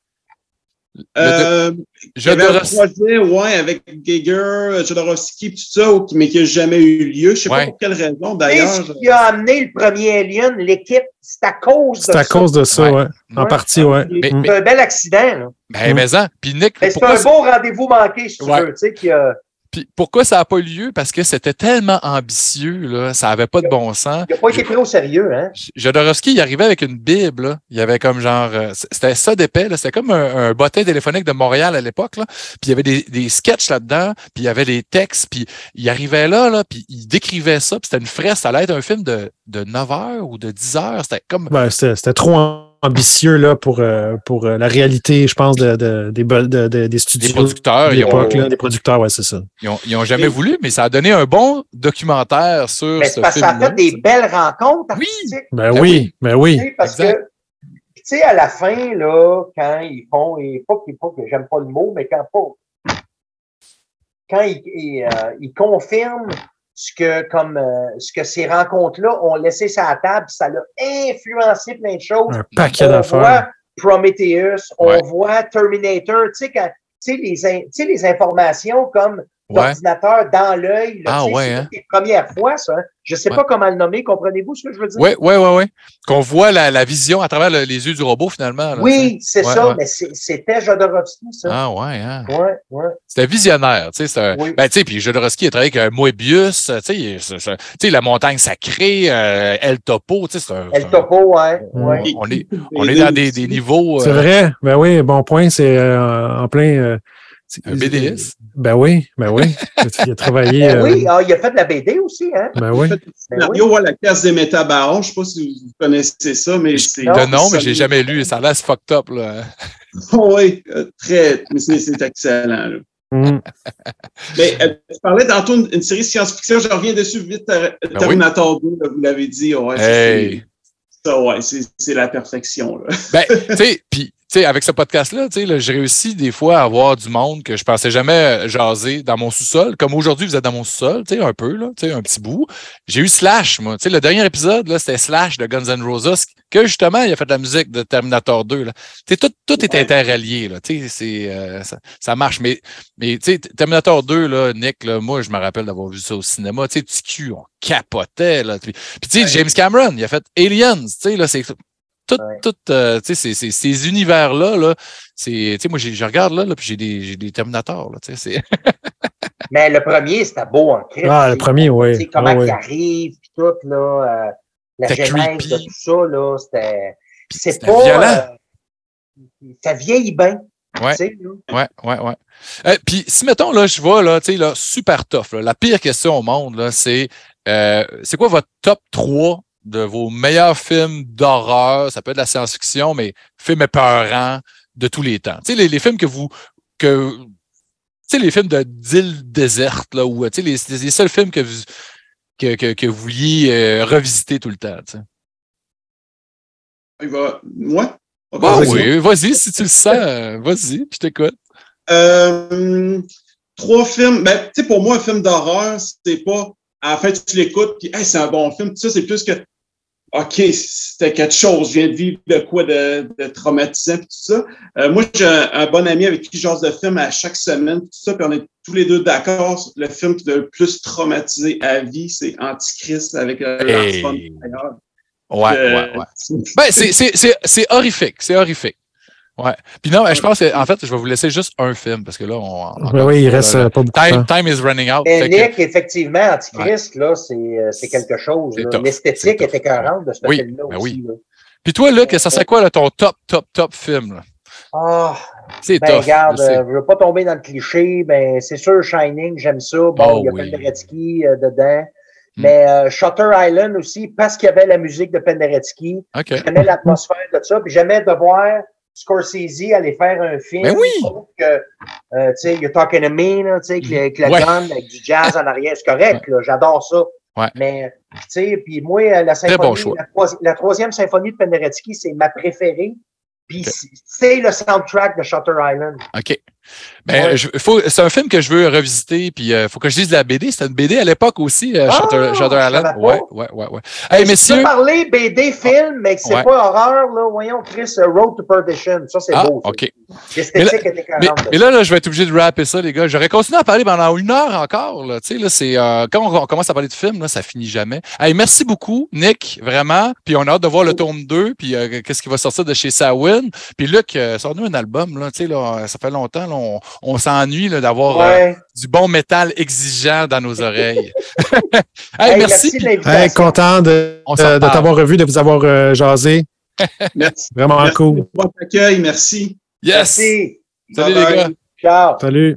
Euh, y avait un projet, ouais, avec Giger, Jodorowsky, tout ça, mais qui n'a jamais eu lieu. Je sais Ouais. pas pour quelle raison, sais d'ailleurs. ce qui a amené le premier Alien, l'équipe, c'est à cause de C'est ça. à cause de ça, Ouais. ouais. En Ouais. partie, ouais. Mais- mais- C'est un bel accident, là. Ben, mais en. Puis Nick, Mais c'est pourquoi, un beau rendez-vous manqué, si tu Ouais. veux. Tu sais, qui a- puis pourquoi ça n'a pas eu lieu? Parce que c'était tellement ambitieux, là. Ça n'avait pas de bon sens. il n'a pas été pris au sérieux, hein? Jodorowsky, il arrivait avec une Bible. là. Il y avait comme genre. euh, C'était ça d'épais. là. C'était comme un, un bottin téléphonique de Montréal à l'époque. là. Puis il y avait des, des sketchs là-dedans. Puis il y avait des textes. Puis il arrivait là, là puis il décrivait ça. Puis c'était une fresque. Ça allait être un film de, de 9 heures ou de 10 heures. C'était comme. Ben, c'était, c'était trop ambitieux là, pour, euh, pour euh, la réalité, je pense, de, de- des, de- de- des studios Les producteurs, de ils ont, là, Des producteurs, ouais, c'est ça. ils ont, ils ont jamais voulu, mais ça a donné un bon documentaire sur Mais ce parce que ça a fait des belles rencontres Oui. artistiques. Ben, Ben oui, oui. ben oui. Parce exact. que, tu sais, à la fin, là, quand ils font, et pas, qu'ils- pas que j'aime pas le mot, mais quand pas, quand ils, ils, euh, ils confirment ce que, comme, euh, ce que ces rencontres-là ont laissé sur la table, ça a influencé plein de choses. Un paquet on d'affaires. voit Prometheus, on Ouais. voit Terminator, tu sais, quand, tu sais, les, in- tu sais, les informations comme Ouais. l'ordinateur dans l'œil, Ah, tu sais, ouais, c'est hein? les premières fois, ça. Je sais Ouais. pas comment le nommer, comprenez-vous ce que je veux dire? Oui, oui, oui, oui. Qu'on voit la, la vision à travers le- les yeux du robot, finalement. là, sais. Oui, c'est Ouais, ça, ouais. mais c'est- c'était Jodorowsky, ça. Ah, ouais, hein. Ouais, ouais. C'était visionnaire, tu sais. c'est un- Oui. Ben, tu sais, puis Jodorowsky a travaillé avec un Moebius, tu sais, sais, la montagne sacrée, euh, El Topo, tu sais, c'est un. El Topo, ouais. Ouais. on est, on est dans des, des niveaux. C'est euh, vrai. Ben oui, bon point. C'est euh, en plein. C'est- Un BDS. Ben oui, ben oui. [laughs] Il a travaillé. Ben euh, oui, ah, il a fait de la BD aussi, hein? Ben oui. Ben Scénario, ouais, la casse des métabarons, je sais pas si vous connaissez ça, mais c'est. De nom, mais je l'ai ça- jamais lu. Ça a l'air fucked up, là. [laughs] Oui, euh, très. Mais c'est excellent. là. Mm. [laughs] Mais euh, tu parlais tantôt d'une une série science-fiction, je reviens dessus vite. oui. Terminator 2, là, vous l'avez dit. Ouais, Hey. c'est- ça, ouais, c'est la perfection. Là. Ben, tu sais, puis, sais, avec ce podcast-là, là, j'ai réussi des fois à avoir du monde que je pensais jamais euh, jaser dans mon sous-sol. Comme aujourd'hui, vous êtes dans mon sous-sol, un peu, là, un petit bout. J'ai eu Slash, moi. Le dernier épisode, là, c'était Slash de Guns N' Roses, que justement, il a fait de la musique de Terminator 2, là. Tout, tout est interrelié, là. Tu sais, c'est, euh, ça, ça marche. Mais, mais tu sais, Terminator 2, là, Nick, là, moi, je me rappelle d'avoir vu ça au cinéma. Tu sais, petit cul, on capotait, là. Puis, puis, tu sais, James Cameron, il a fait Aliens, tu sais, là, c'est tout, Ouais. tout, euh, tu sais, ces- ces- ces univers-là, là, c'est, tu sais, moi, j'ai- je regarde là, là puis j'ai des, j'ai des Terminators, là, tu sais, c'est, [laughs] Mais le premier, c'était beau en Christ. Ah, le premier, oui. Tu sais, comment Ah, oui. il arrive, puis tout, là, euh, la genèse creepy. de tout ça, là, c'était... Puis c'est C'était pas... violent. euh, ça vieillit bien. Ouais. Ouais, ouais, ouais. Euh, puis, si, mettons, là, je vois, là, tu sais, là, super tough, là, la pire question au monde, là, c'est, euh, c'est quoi votre top 3 de vos meilleurs films d'horreur? Ça peut être de la science-fiction, mais films épeurants de tous les temps. Tu sais, les, les films que vous, que, tu sais, les films de d'île déserte, là, ou, tu sais, les, les seuls films que vous, que, que, que vous vouliez euh, revisiter tout le temps, tu sais. Il va. Moi? Ok, Ah vas-y. oui, vas-y, si tu le sens, euh, vas-y, je t'écoute. Euh, trois films. Ben, tu sais, pour moi, un film d'horreur, c'est pas. À la fin, tu l'écoutes, puis hey, c'est un bon film. Tout ça, c'est plus que. OK, c'était quelque chose. Je viens de vivre de quoi de, de traumatisant, puis tout ça. Euh, moi, j'ai un, un bon ami avec qui je jase de film à chaque semaine, tout ça, puis on est tous les deux d'accord. Le film qui l'a le plus traumatisé à vie, c'est Antichrist avec euh, Hey. Ouais, Euh, ouais, ouais. Ben, c'est horrifique. C'est horrifique. Ouais. Puis non, je pense que, en fait, je vais vous laisser juste un film parce que là, on. Oui, oui, il reste là, euh, pas beaucoup de Time, temps. time is running out. Mais que- Nick, effectivement, Antichrist, là, c'est euh, c'est quelque chose. L'esthétique était écœurante de ce Oui, film-là ben aussi. oui. là. Puis toi, Luc, ça serait quoi là, ton top, top, top film? là? Ah, C'est ben tough. regarde, je euh, je veux pas tomber dans le cliché, ben c'est sûr Shining, j'aime ça. Bon, Oh il y a oui. Penderecki euh, dedans. Hmm. Mais euh, Shutter Island aussi, parce qu'il y avait la musique de Penderecki, OK. j'aimais l'atmosphère de ça, puis j'aimais de voir Scorsese aller faire un film. Ben oui. Que, euh, tu sais, You're Talking to Me, là, tu sais, avec, avec la Ouais. gun, avec du jazz en arrière, c'est correct, j'adore ça. Ouais. Mais, tu sais, puis moi, euh, la symphonie, bon la, troisi- la troisième symphonie de Penderecki, c'est ma préférée. Puis Ok. c'est- c'est le soundtrack de Shutter Island. OK. Ben, Ouais. c'est un film que je veux revisiter, puis il faut que je dise la BD. C'était une BD à l'époque aussi, euh, Ah, Shutter, Island. Ouais, ouais, ouais, ouais. Hey, messieurs. peux parler BD film, mais que c'est Ouais. pas horreur, là. Voyons, Chris, euh, Road to Perdition. Ça, c'est Ah, beau. ça. OK. L'esthétique était Mais, là, là, je vais être obligé de rapper ça, les gars. J'aurais continué à parler pendant une heure encore. Là. Tu sais, là, c'est, euh, quand on, on commence à parler de film, là, ça finit jamais. Hey, merci beaucoup, Nick, vraiment. Puis on a hâte de voir le tome 2, puis euh, qu'est-ce qui va sortir de chez Sawin. Puis Luc, euh, sors-nous un album. Là, tu sais, là, ça fait longtemps, là, on, on s'ennuie d'avoir euh, du bon métal exigeant dans nos oreilles. [laughs] hey, Hey, merci. Hey, content de, euh, de t'avoir revu, de vous avoir euh, jasé. Merci. Vraiment Merci cool. pour votre accueil. Merci. yes! Merci. Salut Bye les bye. gars. Ciao. Salut.